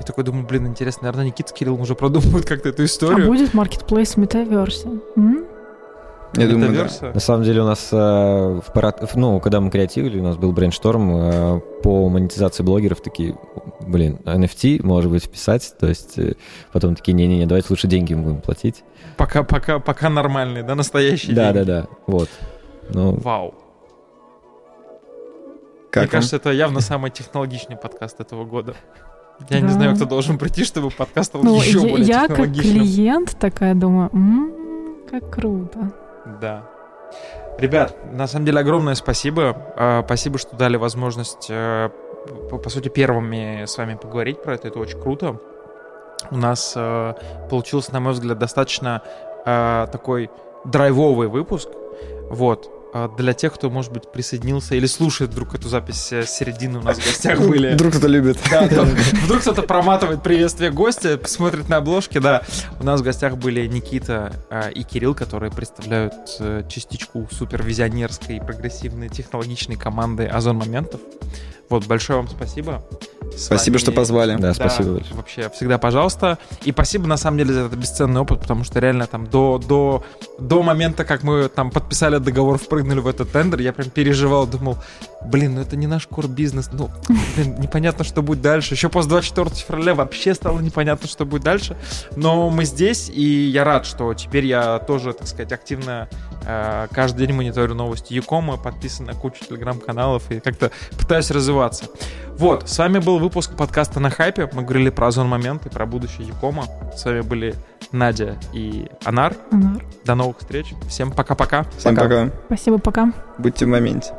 И такой думаю, блин, интересно, наверное, Никита с Кириллом уже продумывают как-то эту историю. А будет marketplace в метаверсе? Я думаю, да. На самом деле у нас, э, в парад... ну, когда мы креативили, у нас был брейншторм э, по монетизации блогеров, такие, блин, NFT, может быть, вписать, то есть э, потом такие, не-не-не, давайте лучше деньги им будем платить. Пока, пока, пока нормальные, да, настоящие да, деньги? Да, да, да, вот. Ну... Вау. Как Мне он? кажется, это явно самый технологичный подкаст этого года. Я да. не знаю, кто должен прийти, чтобы подкаст стал ну, еще я, более я технологичным. Я как клиент такая думаю, м-м, как круто. Да. Ребят, на самом деле огромное спасибо. А, спасибо, что дали возможность, э, по сути, первыми с вами поговорить про это. Это очень круто. У нас э, получился, на мой взгляд, достаточно э, такой драйвовый выпуск. Вот. А для тех, кто, может быть, присоединился или слушает вдруг эту запись с середины, у нас в гостях были... Вдруг кто-то любит. Да, да. Вдруг кто-то проматывает приветствие гостя, смотрит на обложки, да. У нас в гостях были Никита э, и Кирилл, которые представляют э, частичку супервизионерской, прогрессивной, технологичной команды Озон Моментов. Вот, большое вам спасибо. Спасибо, вами... что позвали. Да, да, спасибо большое. Вообще, всегда пожалуйста. И спасибо, на самом деле, за этот бесценный опыт, потому что реально там до, до, до момента, как мы там подписали договор, впрыгнули в этот тендер, я прям переживал, думал, блин, ну это не наш кор бизнес, ну, блин, непонятно, что будет дальше. Еще после 24 февраля вообще стало непонятно, что будет дальше. Но мы здесь, и я рад, что теперь я тоже, так сказать, активно каждый день мониторю новости Якома, подписан на кучу телеграм-каналов и как-то пытаюсь развиваться. Вот, с вами был выпуск подкаста на хайпе. Мы говорили про озон моменты, про будущее Якома. С вами были Надя и Анар. Анар. До новых встреч. Всем пока-пока. Всем пока. Спасибо, пока. Будьте в моменте.